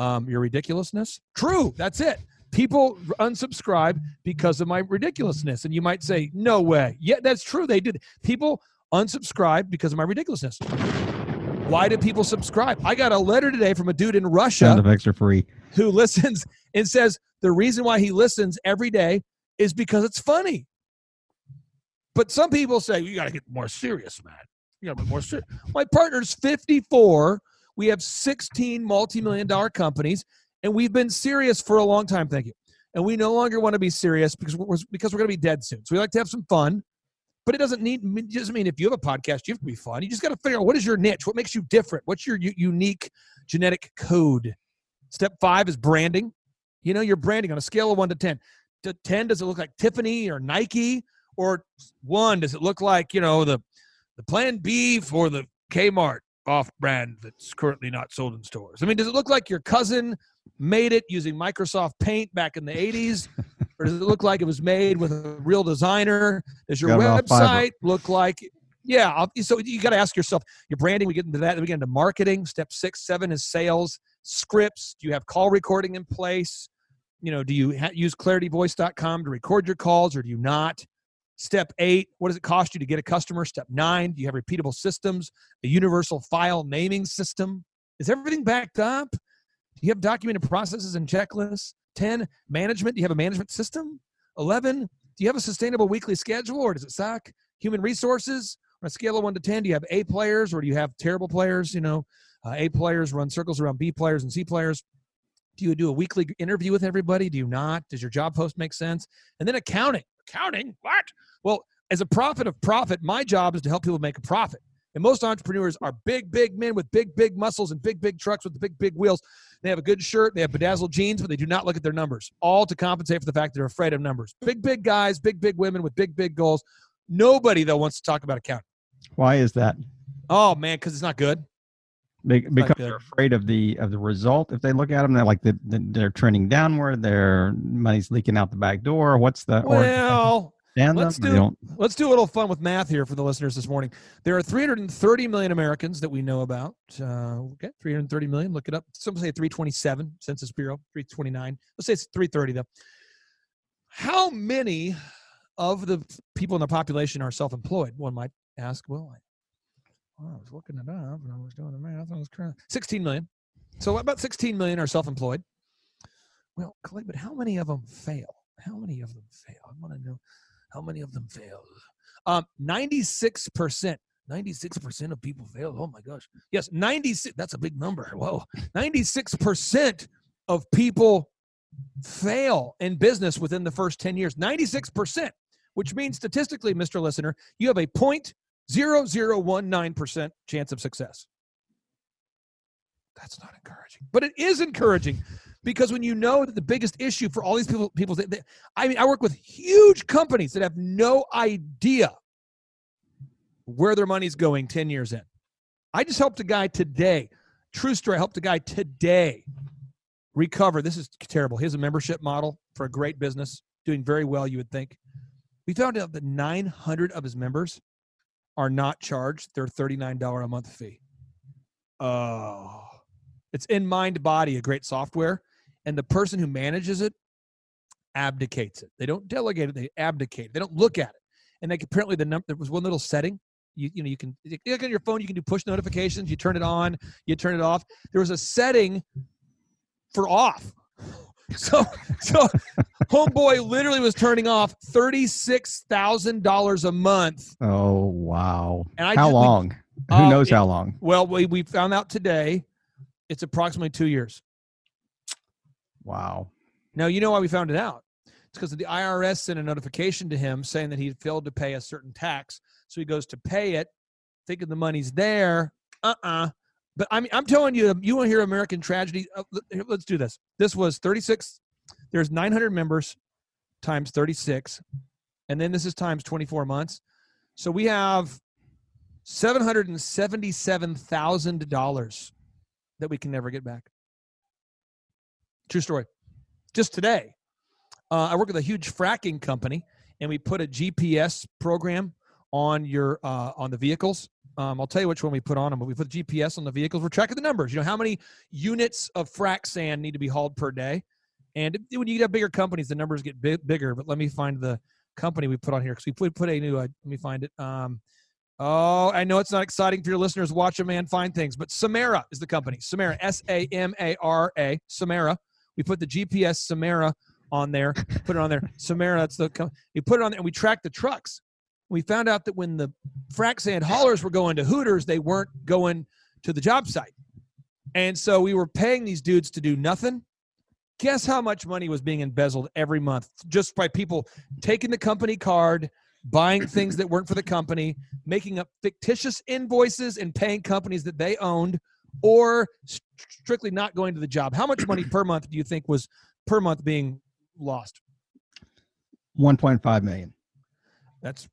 Um, your ridiculousness. True, that's it. People unsubscribe because of my ridiculousness, and you might say, "No way." Yeah, that's true. They did. People unsubscribe because of my ridiculousness. Why do people subscribe? I got a letter today from a dude in Russia. Sound of extra free. Who [LAUGHS] listens and says the reason why he listens every day is because it's funny. But some people say you got to get more serious, man. You got to be more serious. My partner's 54. We have 16 multi-million dollar companies, and we've been serious for a long time. Thank you. And we no longer want to be serious because we're, because we're going to be dead soon. So we like to have some fun. But it doesn't need it doesn't mean if you have a podcast you have to be fun. You just got to figure out what is your niche, what makes you different, what's your u- unique genetic code. Step five is branding. You know, your branding on a scale of one to ten. To ten, does it look like Tiffany or Nike? Or one, does it look like you know the the Plan B for the Kmart off brand that's currently not sold in stores? I mean, does it look like your cousin made it using Microsoft Paint back in the 80s? or does it look like it was made with a real designer? Does your website look like yeah, so you got to ask yourself your branding. We get into that. Then we get into marketing. Step six, seven is sales. Scripts. Do you have call recording in place? You know, do you ha- use clarityvoice.com to record your calls or do you not? Step eight, what does it cost you to get a customer? Step nine, do you have repeatable systems, a universal file naming system? Is everything backed up? Do you have documented processes and checklists? 10, management. Do you have a management system? 11, do you have a sustainable weekly schedule or does it suck? Human resources, on a scale of 1 to 10, do you have A players or do you have terrible players? You know, uh, A players run circles around B players and C players. Do you do a weekly interview with everybody? Do you not? Does your job post make sense? And then accounting. Accounting? What? Well, as a prophet of profit, my job is to help people make a profit. And most entrepreneurs are big, big men with big, big muscles and big, big trucks with the big, big wheels. They have a good shirt, they have bedazzled jeans, but they do not look at their numbers, all to compensate for the fact they're afraid of numbers. Big, big guys, big, big women with big, big goals. Nobody, though, wants to talk about accounting. Why is that? Oh, man, because it's not good. They, because they're afraid of the of the result. If they look at them, they're like the, the, they're trending downward. Their money's leaking out the back door. What's the well? Let's do let's do a little fun with math here for the listeners this morning. There are 330 million Americans that we know about. Uh, okay, 330 million. Look it up. Some say 327. Census Bureau 329. Let's say it's 330 though. How many of the people in the population are self-employed? One might ask. Well, I, well, I was looking it up and I was doing the math. I was trying. 16 million. So about 16 million are self-employed. Well, Clay, but how many of them fail? How many of them fail? I want to know how many of them failed? Um, 96%. 96% of people failed. Oh my gosh. Yes, 96. That's a big number. Whoa. 96% of people fail in business within the first 10 years. 96%, which means statistically, Mr. Listener, you have a 0.0019% chance of success. That's not encouraging, but it is encouraging because when you know that the biggest issue for all these people, people, they, they, I mean, I work with huge companies that have no idea where their money's going 10 years in. I just helped a guy today, true story, I helped a guy today recover. This is terrible. He has a membership model for a great business, doing very well, you would think. We found out that 900 of his members are not charged their $39 a month fee. Oh, it's in Mindbody, a great software and the person who manages it abdicates it. They don't delegate it; they abdicate. They don't look at it. And like apparently the number there was one little setting. You you know you can you look on your phone. You can do push notifications. You turn it on. You turn it off. There was a setting for off. [LAUGHS] So so homeboy literally was turning off thirty six thousand dollars a month. Oh wow! And I how just, long? We, Who uh, knows it, how long? Well, we we found out today. It's approximately two years. Wow. Now, you know why we found it out? It's because the IRS sent a notification to him saying that he failed to pay a certain tax. So he goes to pay it, thinking the money's there. Uh uh-uh. uh But I mean, I'm telling you, you want to hear American tragedy? Uh, let's do this. This was 36. There's 900 members times 36, and then this is times 24 months. So we have $777,000 that we can never get back. True story. Just today, uh, I work with a huge fracking company, and we put a GPS program on your uh, on the vehicles. Um, I'll tell you which one we put on them, but we put GPS on the vehicles. We're tracking the numbers. You know how many units of frac sand need to be hauled per day, and when you get bigger companies, the numbers get big, bigger. But let me find the company we put on here because we put put a new. Uh, let me find it. Um, oh, I know it's not exciting for your listeners. Watch a man find things, but Samara is the company. Samara, S A M A R A, Samara. We put the GPS Samara on there, put it on there. [LAUGHS] Samara, that's the we put it on there, and we tracked the trucks. We found out that when the frac sand haulers were going to Hooters, they weren't going to the job site, and so we were paying these dudes to do nothing. Guess how much money was being embezzled every month just by people taking the company card, buying things that weren't for the company, making up fictitious invoices and paying companies that they owned, or strictly not going to the job. How much money per month do you think was per month being lost? 1.5 million. That's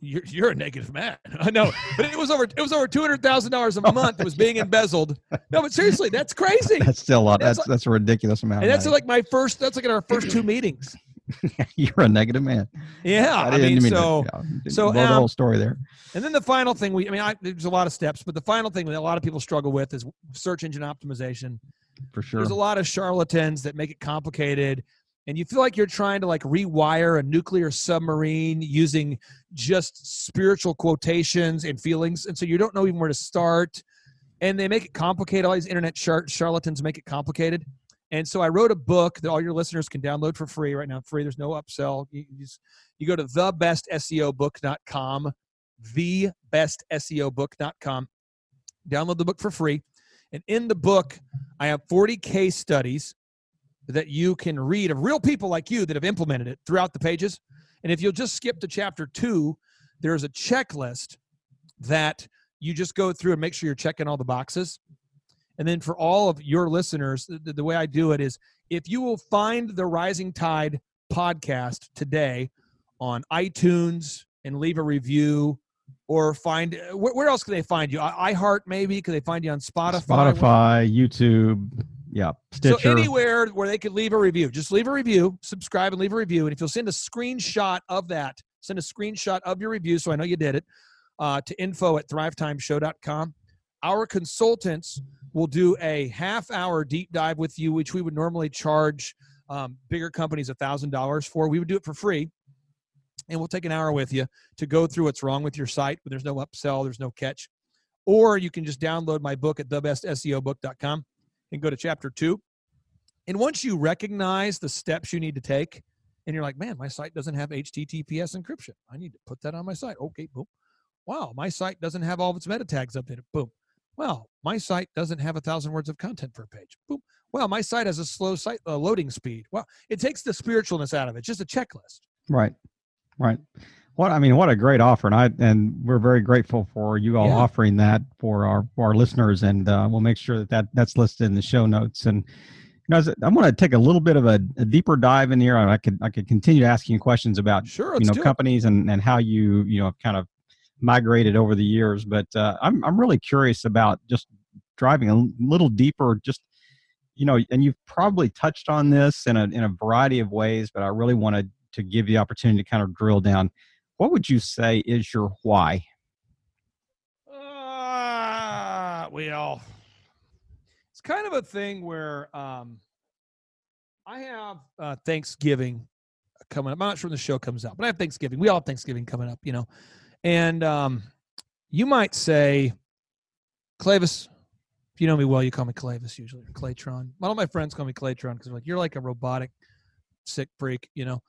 you're, you're a negative man. [LAUGHS] I know, but it was over it was over two hundred thousand dollars a oh month that was being embezzled. No, but seriously, that's crazy. [LAUGHS] That's still a lot. That's that's, like, that's a ridiculous amount. And that's like my first. That's like in our first two meetings. [LAUGHS] you're a negative man. Yeah, I, I mean, so to, yeah, so um, the whole story there. And then the final thing we, I mean, I, there's a lot of steps, but the final thing that a lot of people struggle with is search engine optimization. For sure, there's a lot of charlatans that make it complicated and you feel like you're trying to like rewire a nuclear submarine using just spiritual quotations and feelings and so you don't know even where to start and they make it complicated all these internet char- charlatans make it complicated and so i wrote a book that all your listeners can download for free right now free there's no upsell you, you, just, you go to thebestseobook.com thebestseobook.com download the book for free and in the book i have 40 case studies that you can read of real people like you that have implemented it throughout the pages. And if you'll just skip to chapter two, there's a checklist that you just go through and make sure you're checking all the boxes. And then for all of your listeners, the, the way I do it is if you will find the Rising Tide podcast today on iTunes and leave a review or find where, where else can they find you? iHeart maybe? Can they find you on Spotify? Spotify, YouTube, yeah. Stitcher. So anywhere where they could leave a review, just leave a review, subscribe and leave a review. And if you'll send a screenshot of that, send a screenshot of your review so I know you did it uh, to info at thrivetimeshow.com. Our consultants will do a half hour deep dive with you, which we would normally charge um, bigger companies a $1,000 for. We would do it for free. And we'll take an hour with you to go through what's wrong with your site, but there's no upsell, there's no catch. Or you can just download my book at thebestseobook.com and go to chapter two. And once you recognize the steps you need to take, and you're like, man, my site doesn't have HTTPS encryption. I need to put that on my site. Okay, boom. Wow, my site doesn't have all of its meta tags updated. Boom. Well, my site doesn't have a thousand words of content per page. Boom. Well, my site has a slow site uh, loading speed. Well, it takes the spiritualness out of it. Just a checklist. Right. Right. What I mean, what a great offer, and I and we're very grateful for you all yeah. offering that for our for our listeners, and uh, we'll make sure that, that that's listed in the show notes. And you know, I'm going to take a little bit of a, a, deeper dive in here. I could I could continue asking questions about sure, you know companies and and how you you know kind of migrated over the years, but uh, I'm I'm really curious about just driving a little deeper, just you know, and you've probably touched on this in a in a variety of ways, but I really wanted to give you the opportunity to kind of drill down what would you say is your why? Uh, well, it's kind of a thing where um, I have uh, Thanksgiving coming up. I'm not sure when the show comes out, but I have Thanksgiving. We all have Thanksgiving coming up, you know. And um, you might say, Clavis, if you know me well, you call me Clavis usually, or Claytron. A of my friends call me Claytron because like, you're like a robotic sick freak, you know.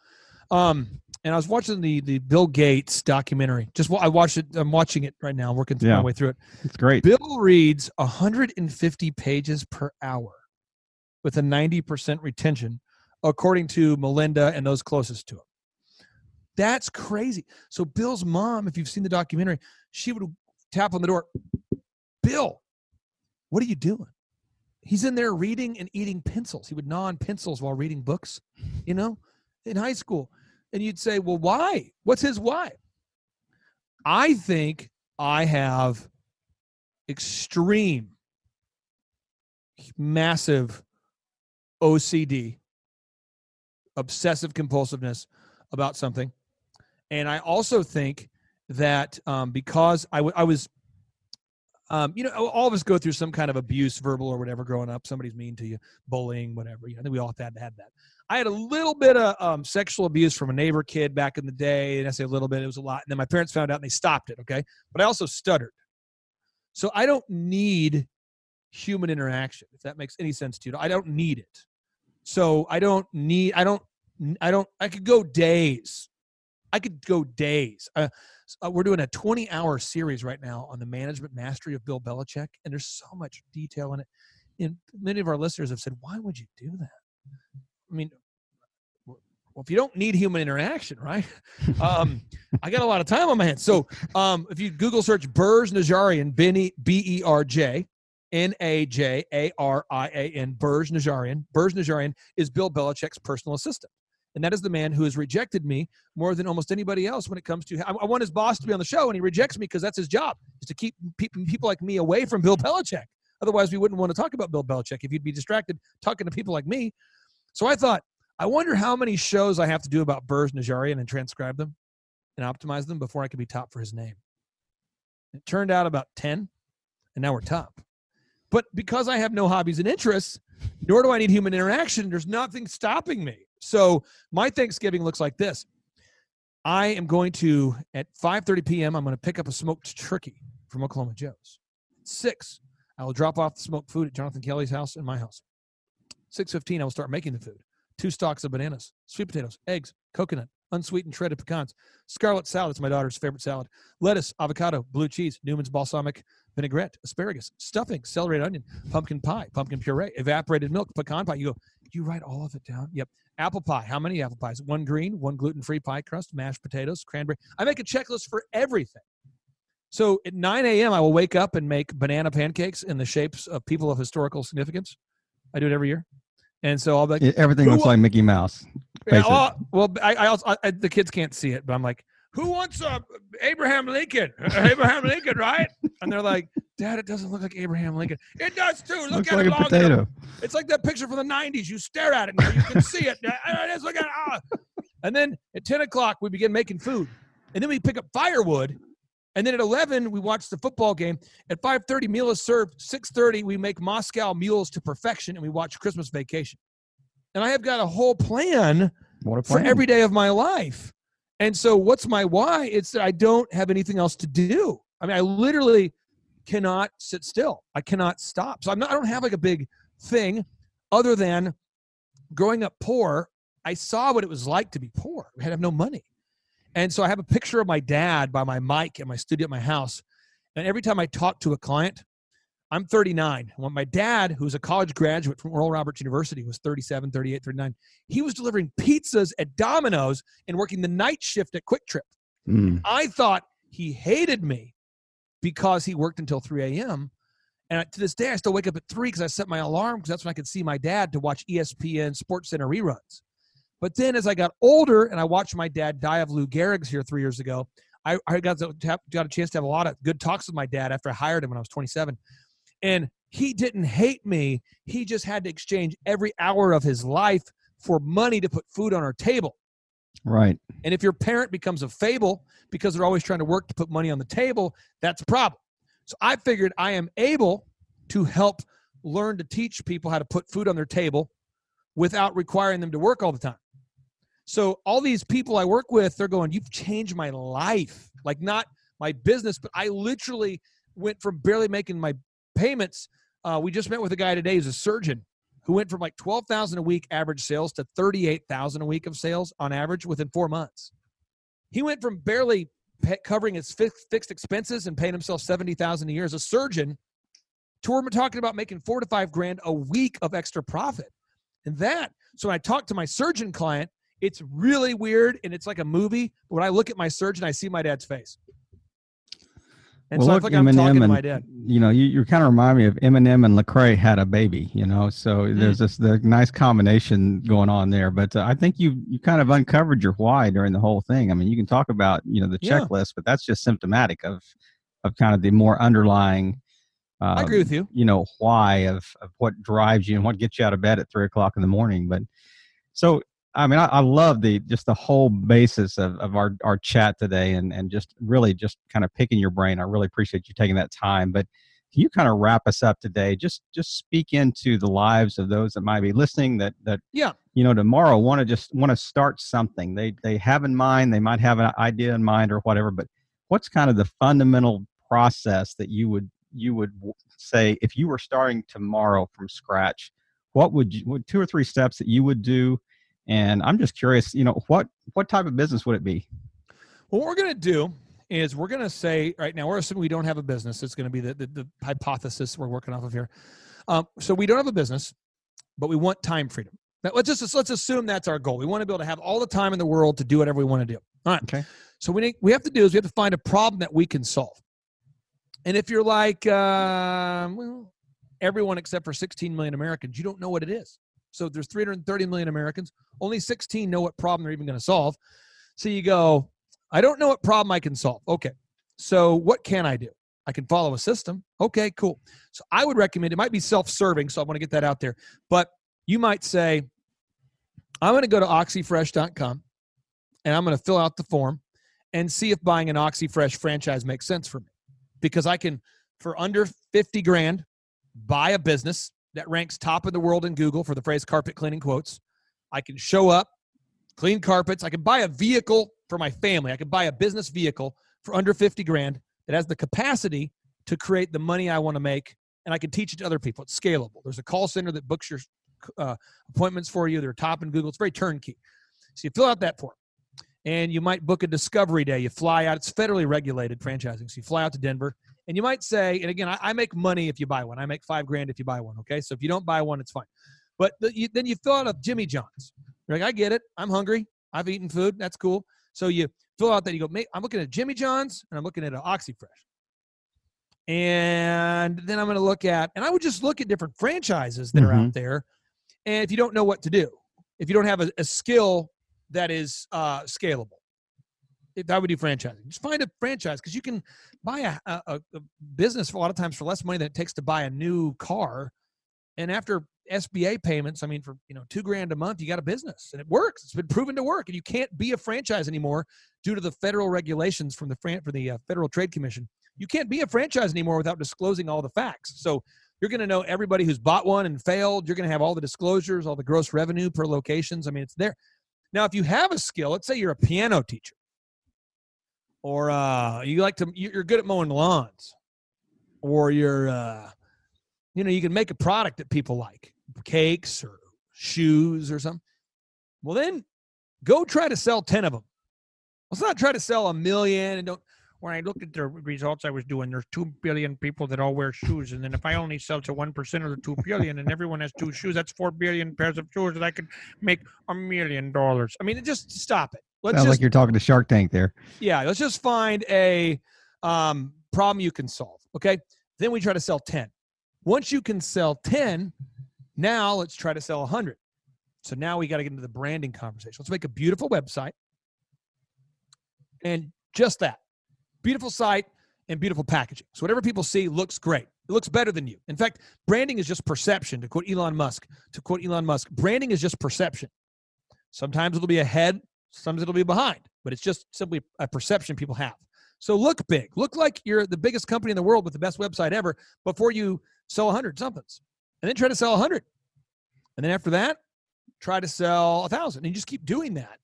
Um, and I was watching the the Bill Gates documentary. Just I watched it. I'm watching it right now. I'm working yeah. my way through it. It's great. Bill reads 150 pages per hour with a 90% retention according to Melinda and those closest to him. That's crazy. So Bill's mom, if you've seen the documentary, she would tap on the door. Bill, what are you doing? He's in there reading and eating pencils. He would gnaw on pencils while reading books, you know, in high school. And you'd say, well, why? What's his why? I think I have extreme, massive OCD, obsessive compulsiveness about something. And I also think that um, because I, w- I was, um, you know, all of us go through some kind of abuse, verbal or whatever, growing up. Somebody's mean to you, bullying, whatever. You know, I think we all had had that. I had a little bit of um, sexual abuse from a neighbor kid back in the day, and I say a little bit, it was a lot. And then my parents found out and they stopped it. Okay, but I also stuttered, so I don't need human interaction. If that makes any sense to you, I don't need it. So I don't need. I don't. I don't. I could go days. I could go days. Uh, uh, we're doing a 20 hour series right now on the management mastery of Bill Belichick, and there's so much detail in it. And many of our listeners have said, "Why would you do that?" I mean, well, if you don't need human interaction, right? [LAUGHS] Um, I got a lot of time on my hands. So um, if you Google search Berj Najarian, B E R J N A J A R I A N, Berj Najarian. Berj Najarian is Bill Belichick's personal assistant. And that is the man who has rejected me more than almost anybody else when it comes to. I, I want his boss to be on the show, and he rejects me because that's his job, is to keep people like me away from Bill Belichick. Otherwise, we wouldn't want to talk about Bill Belichick if you'd be distracted talking to people like me. So I thought, I wonder how many shows I have to do about Berj Najarian and transcribe them and optimize them before I could be top for his name. It turned out about 10, and now we're top. But because I have no hobbies and interests, nor do I need human interaction, there's nothing stopping me. So my Thanksgiving looks like this. I am going to at 5:30 p.m. I'm going to pick up a smoked turkey from Oklahoma Joe's. Six, I will drop off the smoked food at Jonathan Kelly's house and my house. 6:15, I will start making the food two stalks of bananas, sweet potatoes, eggs, coconut, unsweetened shredded pecans, scarlet salad, it's my daughter's favorite salad, lettuce, avocado, blue cheese, Newman's balsamic vinaigrette, asparagus, stuffing, celery and onion, pumpkin pie, pumpkin puree, evaporated milk, pecan pie. You go, you write all of it down? Yep. Apple pie. How many apple pies? One green, one gluten free pie crust, mashed potatoes, cranberry. I make a checklist for everything. So at 9 a.m., I will wake up and make banana pancakes in the shapes of people of historical significance. I do it every year. And so I'll be like, everything looks like Mickey Mouse. Yeah, well, oh, well, I, I also I, the kids can't see it, but I'm like, who wants uh, Abraham Lincoln? [LAUGHS] Abraham Lincoln, right? And they're like, Dad, it doesn't look like Abraham Lincoln. It does too. Look looks at like it a potato. It's like that picture from the '90s. You stare at it now, you can see it. [LAUGHS] Just look at it. Ah. And then at 10 o'clock, we begin making food, and then we pick up firewood and then at 11, we watch the football game. At 5.30, meal is served. 6.30, we make Moscow mules to perfection, and we watch Christmas Vacation. And I have got a whole plan, plan. for every day of my life. And so what's my why? It's that I don't have anything else to do. I mean, I literally cannot sit still. I cannot stop. So I'm not, I don't have like a big thing other than growing up poor. I saw what it was like to be poor. I had no money. And so I have a picture of my dad by my mic in my studio at my house. And every time I talk to a client, I'm 39. When my dad, who's a college graduate from Oral Roberts University, was 37, 38, 39, he was delivering pizzas at Domino's and working the night shift at QuikTrip. Mm. I thought he hated me because he worked until 3 a.m. And to this day, I still wake up at 3 because I set my alarm because that's when I could see my dad to watch ESPN SportsCenter reruns. But then as I got older and I watched my dad die of Lou Gehrig's here three years ago, I, I got, to have, got a chance to have a lot of good talks with my dad after I hired him when I was 27. And he didn't hate me. He just had to exchange every hour of his life for money to put food on our table. Right. And if your parent becomes a fable because they're always trying to work to put money on the table, that's a problem. So I figured I am able to help learn to teach people how to put food on their table without requiring them to work all the time. So all these people I work with, they're going, "You've changed my life." Like not my business, but I literally went from barely making my payments. Uh, we just met with a guy today who's a surgeon who went from like 12,000 a week average sales to 38,000 a week of sales on average within 4 months. He went from barely covering his fixed expenses and paying himself 70,000 a year as a surgeon to we're talking about making 4 to 5 grand a week of extra profit. And that, so when I talk to my surgeon client, it's really weird and it's like a movie. But when I look at my surgeon, I see my dad's face. And well, so look, like Eminem I'm talking and, to my dad. You know, you, you kind of remind me of Eminem and Lecrae had a baby. You know, so mm. there's this the nice combination going on there. But uh, I think you you kind of uncovered your why during the whole thing. I mean, you can talk about you know the checklist, yeah. but that's just symptomatic of of kind of the more underlying. Uh, I agree with you. You know why of of what drives you and what gets you out of bed at three o'clock in the morning. But so I mean, I, I, love the just the whole basis of, of our, our chat today and, and just really just kind of picking your brain. I really appreciate you taking that time. But can you kind of wrap us up today? Just just speak into the lives of those that might be listening that that yeah you know tomorrow want to just want to start something they they have in mind they might have an idea in mind or whatever but what's kind of the fundamental process that you would you would say if you were starting tomorrow from scratch what would you what two or three steps that you would do and I'm just curious, you know, what what type of business would it be? Well, what we're going to do is we're going to say right now we're assuming we don't have a business. It's going to be the, the, the hypothesis we're working off of here. Um, so we don't have a business, but we want time freedom. Now, let's just let's assume that's our goal. We want to be able to have all the time in the world to do whatever we want to do. All right. Okay. So we need, we have to do is we have to find a problem that we can solve. And if you're like um, well, everyone except for 16 million Americans, you don't know what it is. So there's 330 million Americans. Only 16 know what problem they're even going to solve. So you go, I don't know what problem I can solve. Okay. So what can I do? I can follow a system. Okay, cool. So I would recommend it might be self-serving, so I want to get that out there. But you might say, I'm going to go to oxifresh.com and I'm going to fill out the form and see if buying an Oxi Fresh franchise makes sense for me. Because I can, for under 50 grand, buy a business that ranks top of the world in Google for the phrase carpet cleaning quotes. I can show up, clean carpets. I can buy a vehicle for my family. I can buy a business vehicle for under 50 grand that has the capacity to create the money I want to make. And I can teach it to other people. It's scalable. There's a call center that books your uh, appointments for you. They're top in Google. It's very turnkey. So you fill out that form and you might book a discovery day. You fly out. It's federally regulated franchising. So you fly out to Denver and you might say, and again, I, I, make money if you buy one. I make five grand if you buy one. Okay. So if you don't buy one, it's fine. But the, you, then you fill out a Jimmy John's. You're like, I get it. I'm hungry. I've eaten food. That's cool. So you fill out that. You go, I'm looking at Jimmy John's and I'm looking at an Oxi Fresh. And then I'm going to look at, and I would just look at different franchises that mm-hmm. are out mm-hmm. there. And if you don't know what to do, if you don't have a, a skill that is uh, scalable, if I would do franchising. Just find a franchise because you can buy a, a, a, business a lot of times for less money than it takes to buy a new car. And after SBA payments, I mean, for you know two grand a month, you got a business, and it works. It's been proven to work, and you can't be a franchise anymore due to the federal regulations from the fran- for the uh, Federal Trade Commission. You can't be a franchise anymore without disclosing all the facts. So you're going to know everybody who's bought one and failed. You're going to have all the disclosures, all the gross revenue per locations. I mean, it's there. Now, if you have a skill, let's say you're a piano teacher, or uh, you like to you're good at mowing lawns or you're uh, you know you can make a product that people like cakes or shoes or something well then go try to sell 10 of them let's not try to sell a million and don't when I looked at the results I was doing, there's two billion people that all wear shoes, and then if I only sell to one percent of the two billion, and everyone has two shoes, that's four billion pairs of shoes, that I could make a million dollars. I mean, just stop it. Let's Sounds just, like you're talking to Shark Tank there. Yeah, let's just find a um, problem you can solve. Okay. Then we try to sell 10. Once you can sell 10, now let's try to sell 100. So now we got to get into the branding conversation. Let's make a beautiful website. And just that beautiful site and beautiful packaging. So whatever people see looks great. It looks better than you. In fact, branding is just perception. To quote Elon Musk, to quote Elon Musk, branding is just perception. Sometimes it'll be ahead, Sometimes it'll be behind, but it's just simply a perception people have. So look big. Look like you're the biggest company in the world with the best website ever before you sell 100 somethings. And then try to sell 100. And then after that, try to sell a 1,000. And just keep doing that.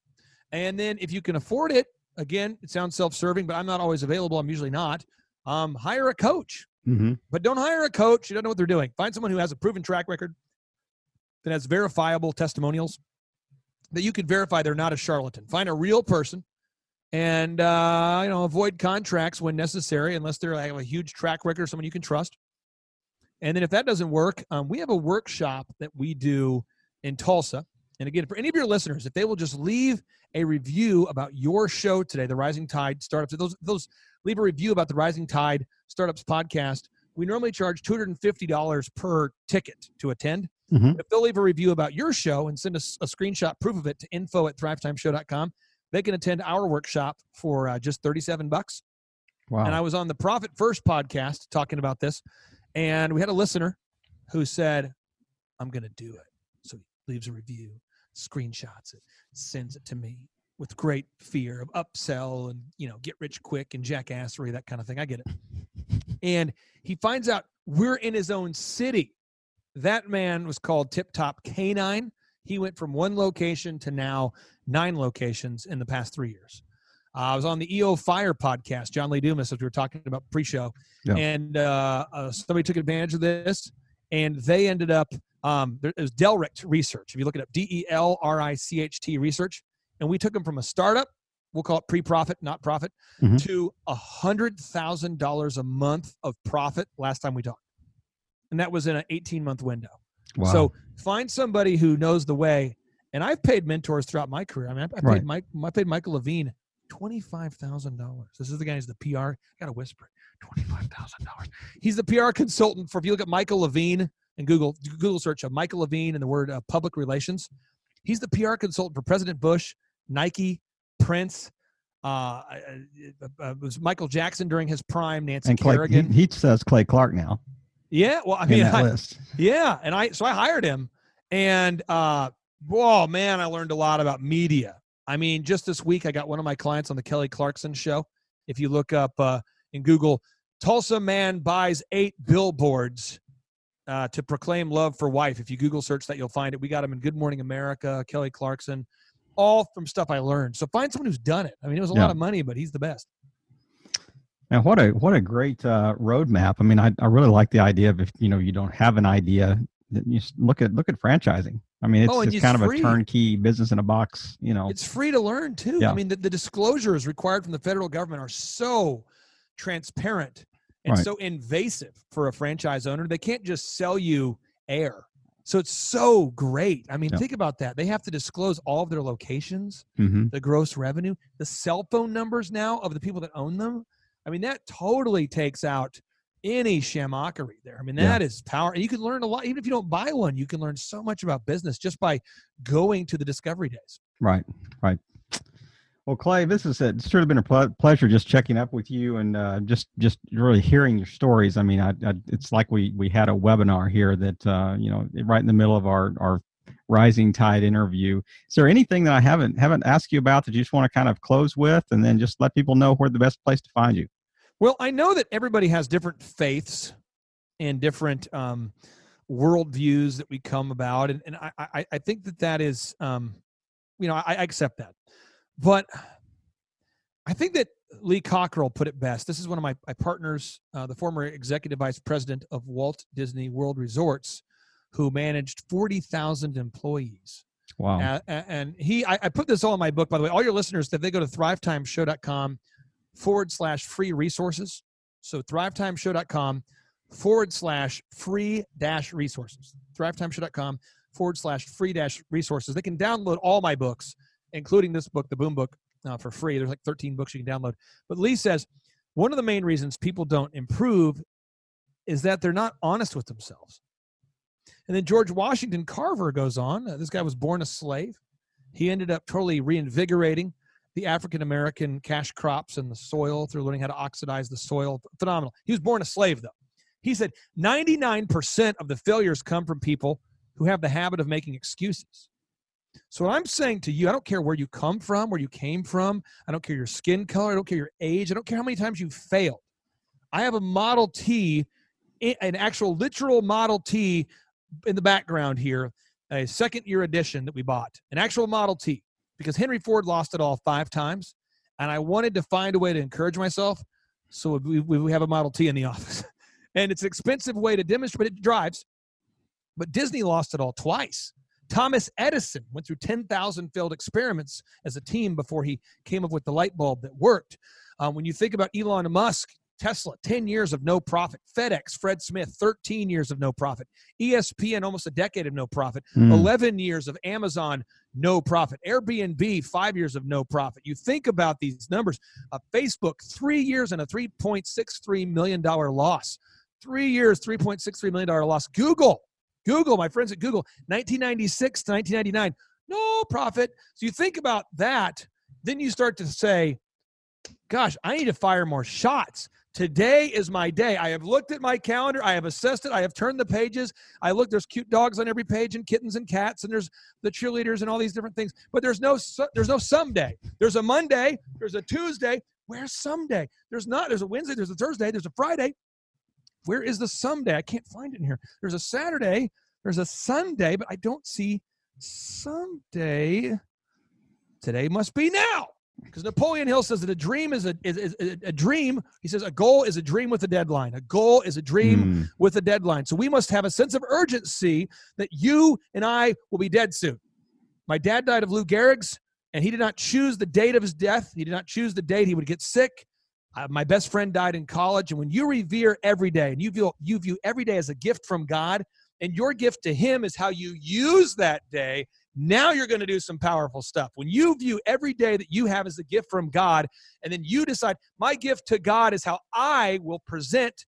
And then if you can afford it, again, it sounds self serving, but I'm not always available. I'm usually not. Um, hire a coach. Mm-hmm. But don't hire a coach. You don't know what they're doing. Find someone who has a proven track record that has verifiable testimonials that you can verify they're not a charlatan. Find a real person and uh, you know avoid contracts when necessary unless they're like a huge track record someone you can trust and then if that doesn't work um, we have a workshop that we do in Tulsa. And again, for any of your listeners, if they will just leave a review about your show today, the Rising Tide Startups, those those leave a review about the Rising Tide Startups podcast. We normally charge $250 per ticket to attend. Mm-hmm. If they'll leave a review about your show and send us a, a screenshot proof of it to info at thrivetimeshow.com, they can attend our workshop for uh, just 37 bucks. Wow. And I was on the Profit First podcast talking about this, and we had a listener who said, I'm going to do it. So he leaves a review, screenshots it, sends it to me with great fear of upsell and, you know, get rich quick and jackassery, that kind of thing. I get it. [LAUGHS] And he finds out we're in his own city. That man was called Tip Top Canine. He went from one location to now nine locations in the past three years. Uh, I was on the EO Fire podcast, John Lee Dumas, as we were talking about pre-show, yeah. and uh, uh, somebody took advantage of this, and they ended up. Um, there was Delricht Research. If you look it up, D E L R I C H T Research, and we took them from a startup, we'll call it pre-profit, not profit, mm-hmm. to a hundred thousand dollars a month of profit. Last time we talked, and that was in an eighteen-month window. Wow. So find somebody who knows the way. And I've paid mentors throughout my career. I mean, I, paid right. Mike, I paid Michael Levine twenty-five thousand dollars. This is the guy who's the PR. I gotta whisper. Twenty-five thousand dollars. He's the PR consultant for. If you look at Michael Levine and Google Google search of Michael Levine and the word uh, public relations, he's the PR consultant for President Bush, Nike, Prince. Uh, uh, uh, it was Michael Jackson during his prime. Nancy and Clay, Kerrigan. He, he, says Clay Clark now. Yeah, well, I mean, I, yeah, and I so I hired him, and uh, whoa, man, I learned a lot about media I mean, just this week, I got one of my clients on the Kelly Clarkson show. If you look up uh, in Google, Tulsa man buys eight billboards uh, to proclaim love for wife. If you Google search that, you'll find it. We got him in Good Morning America, Kelly Clarkson, all from stuff I learned. So find someone who's done it. I mean, it was a yeah. lot of money, but he's the best. And what a what a great uh, roadmap. I mean, I, I really like the idea of if you know you don't have an idea, you look at look at franchising. I mean, it's, oh, it's kind free. of a turnkey business in a box. You know, it's free to learn too. Yeah. I mean, the, the disclosures required from the federal government are so transparent and right. so invasive for a franchise owner. They can't just sell you air. So it's so great. I mean, yeah. think about that. They have to disclose all of their locations, mm-hmm. the gross revenue, the cell phone numbers now of the people that own them. I mean, that totally takes out any shamockery there. I mean, that yeah. is power. And you can learn a lot, even if you don't buy one, you can learn so much about business just by going to the discovery days. Right, right. Well, Clay, this is a, it's sort of been a pleasure just checking up with you and uh, just just really hearing your stories. I mean, I, I, it's like we we had a webinar here that uh, you know right in the middle of our our rising tide interview. Is there anything that I haven't haven't asked you about that you just want to kind of close with, and then just let people know where the best place to find you? Well, I know that everybody has different faiths and different um, worldviews that we come about, and, and I, I, I think that that is, um, you know, I, I accept that, but I think that Lee Cockrell put it best. This is one of my, my partners, uh, the former executive vice president of Walt Disney World Resorts, who managed 40,000 employees. Wow. Uh, and he, I, I, put this all in my book, by the way. All your listeners, if they go to thrivetimeshow.com forward slash free resources. So thrivetimeshow.com forward slash free dash resources. Thrivetimeshow.com forward slash free dash resources. They can download all my books, including this book, the Boom Book, uh, for free. There's like 13 books you can download. But Lee says one of the main reasons people don't improve is that they're not honest with themselves. And then George Washington Carver goes on. Uh, this guy was born a slave. He ended up totally reinvigorating the African American cash crops and the soil through learning how to oxidize the soil. Phenomenal. He was born a slave, though. He said 99% of the failures come from people who have the habit of making excuses. So, what I'm saying to you, I don't care where you come from, where you came from, I don't care your skin color, I don't care your age, I don't care how many times you failed. I have a Model T, an actual literal Model T in the background here, a second year edition that we bought, an actual Model T because Henry Ford lost it all five times, and I wanted to find a way to encourage myself. So we, we have a Model T in the [LAUGHS] office, and it's an expensive way to demonstrate, it drives. But Disney lost it all twice. Thomas Edison went through 10,000 failed experiments as a team before he came up with the light bulb that worked. Um, when you think about Elon Musk Tesla, 10 years of no profit. FedEx, Fred Smith, 13 years of no profit. ESPN, almost a decade of no profit. Mm. 11 years of Amazon, no profit. Airbnb, five years of no profit. You think about these numbers. Uh, Facebook, three years and a $3.63 million loss. Three years, $3.63 million loss. Google, Google, my friends at Google, 1996 to 1999, no profit. So you think about that, then you start to say, gosh, I need to fire more shots. Today is my day. I have looked at my calendar. I have assessed it. I have turned the pages. I look. There's cute dogs on every page, and kittens and cats, and there's the cheerleaders and all these different things. But there's no there's no someday. There's a Monday. There's a Tuesday. Where's someday? There's not. There's a Wednesday. There's a Thursday. There's a Friday. Where is the someday? I can't find it in here. There's a Saturday. There's a Sunday, but I don't see someday. Today must be now because Napoleon Hill says that a dream is a, is, is, a dream. He says a goal is a dream with a deadline. A goal is a dream mm. with a deadline. So we must have a sense of urgency that you and I will be dead soon. My dad died of Lou Gehrig's, and he did not choose the date of his death. He did not choose the date he would get sick. Uh, my best friend died in college, and when you revere every day and you view you view every day as a gift from God, and your gift to Him is how you use that day now you're going to do some powerful stuff. When you view every day that you have as a gift from God, and then you decide, my gift to God is how I will present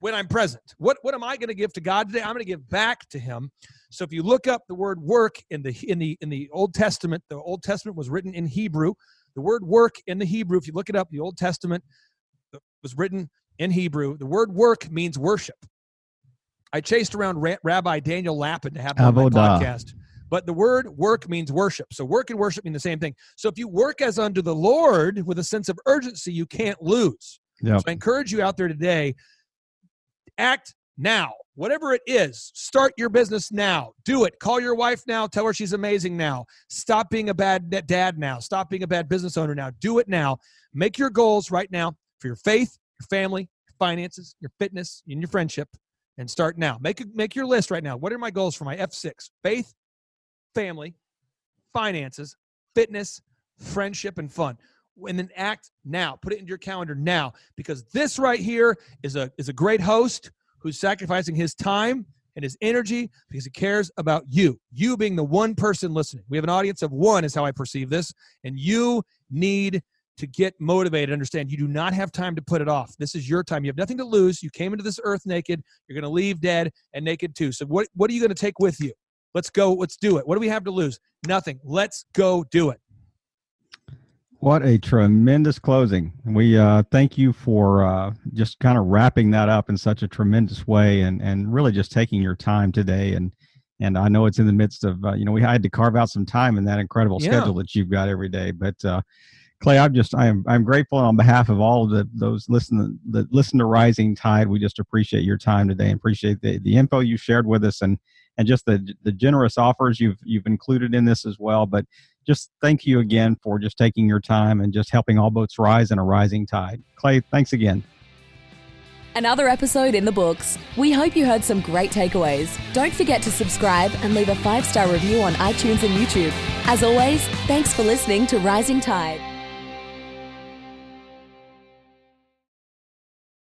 when I'm present. What, what am I going to give to God today? I'm going to give back to Him. So if you look up the word work in the in the in the Old Testament, the Old Testament was written in Hebrew. The word work in the Hebrew, if you look it up, the Old Testament uh, was written in Hebrew. The word work means worship. I chased around Rabbi Daniel Lapin to have him on my podcast but the word work means worship. So work and worship mean the same thing. So if you work as unto the Lord with a sense of urgency, you can't lose. Yep. So I encourage you out there today, act now. Whatever it is, start your business now. Do it. Call your wife now. Tell her she's amazing now. Stop being a bad dad now. Stop being a bad business owner now. Do it now. Make your goals right now for your faith, your family, your finances, your fitness, and your friendship, and start now. Make make your list right now. What are my goals for my F6? Faith, family, finances, fitness, friendship, and fun. And then act now. Put it into your calendar now because this right here is a is a great host who's sacrificing his time and his energy because he cares about you. You being the one person listening. We have an audience of one, is how I perceive this. And you need to get motivated. Understand you do not have time to put it off. This is your time. You have nothing to lose. You came into this earth naked. You're going to leave dead and naked too. So, what, what are you going to take with you? Let's go. Let's do it. What do we have to lose? Nothing. Let's go do it. What a tremendous closing. We uh, thank you for uh, just kind of wrapping that up in such a tremendous way and, and really just taking your time today. And, and I know it's in the midst of, uh, you know, we had to carve out some time in that incredible yeah. schedule that you've got every day. But uh, Clay, I'm just, I am, I'm grateful on behalf of all of the, those listen, that listen to Rising Tide. We just appreciate your time today and appreciate the, the info you shared with us. And, and just the the generous offers you've you've included in this as well. But just thank you again for just taking your time and just helping all boats rise in a rising tide. Clay, thanks again. Another episode in the books. We hope you heard some great takeaways. Don't forget to subscribe and leave a five star review on iTunes and YouTube. As always, thanks for listening to Rising Tide.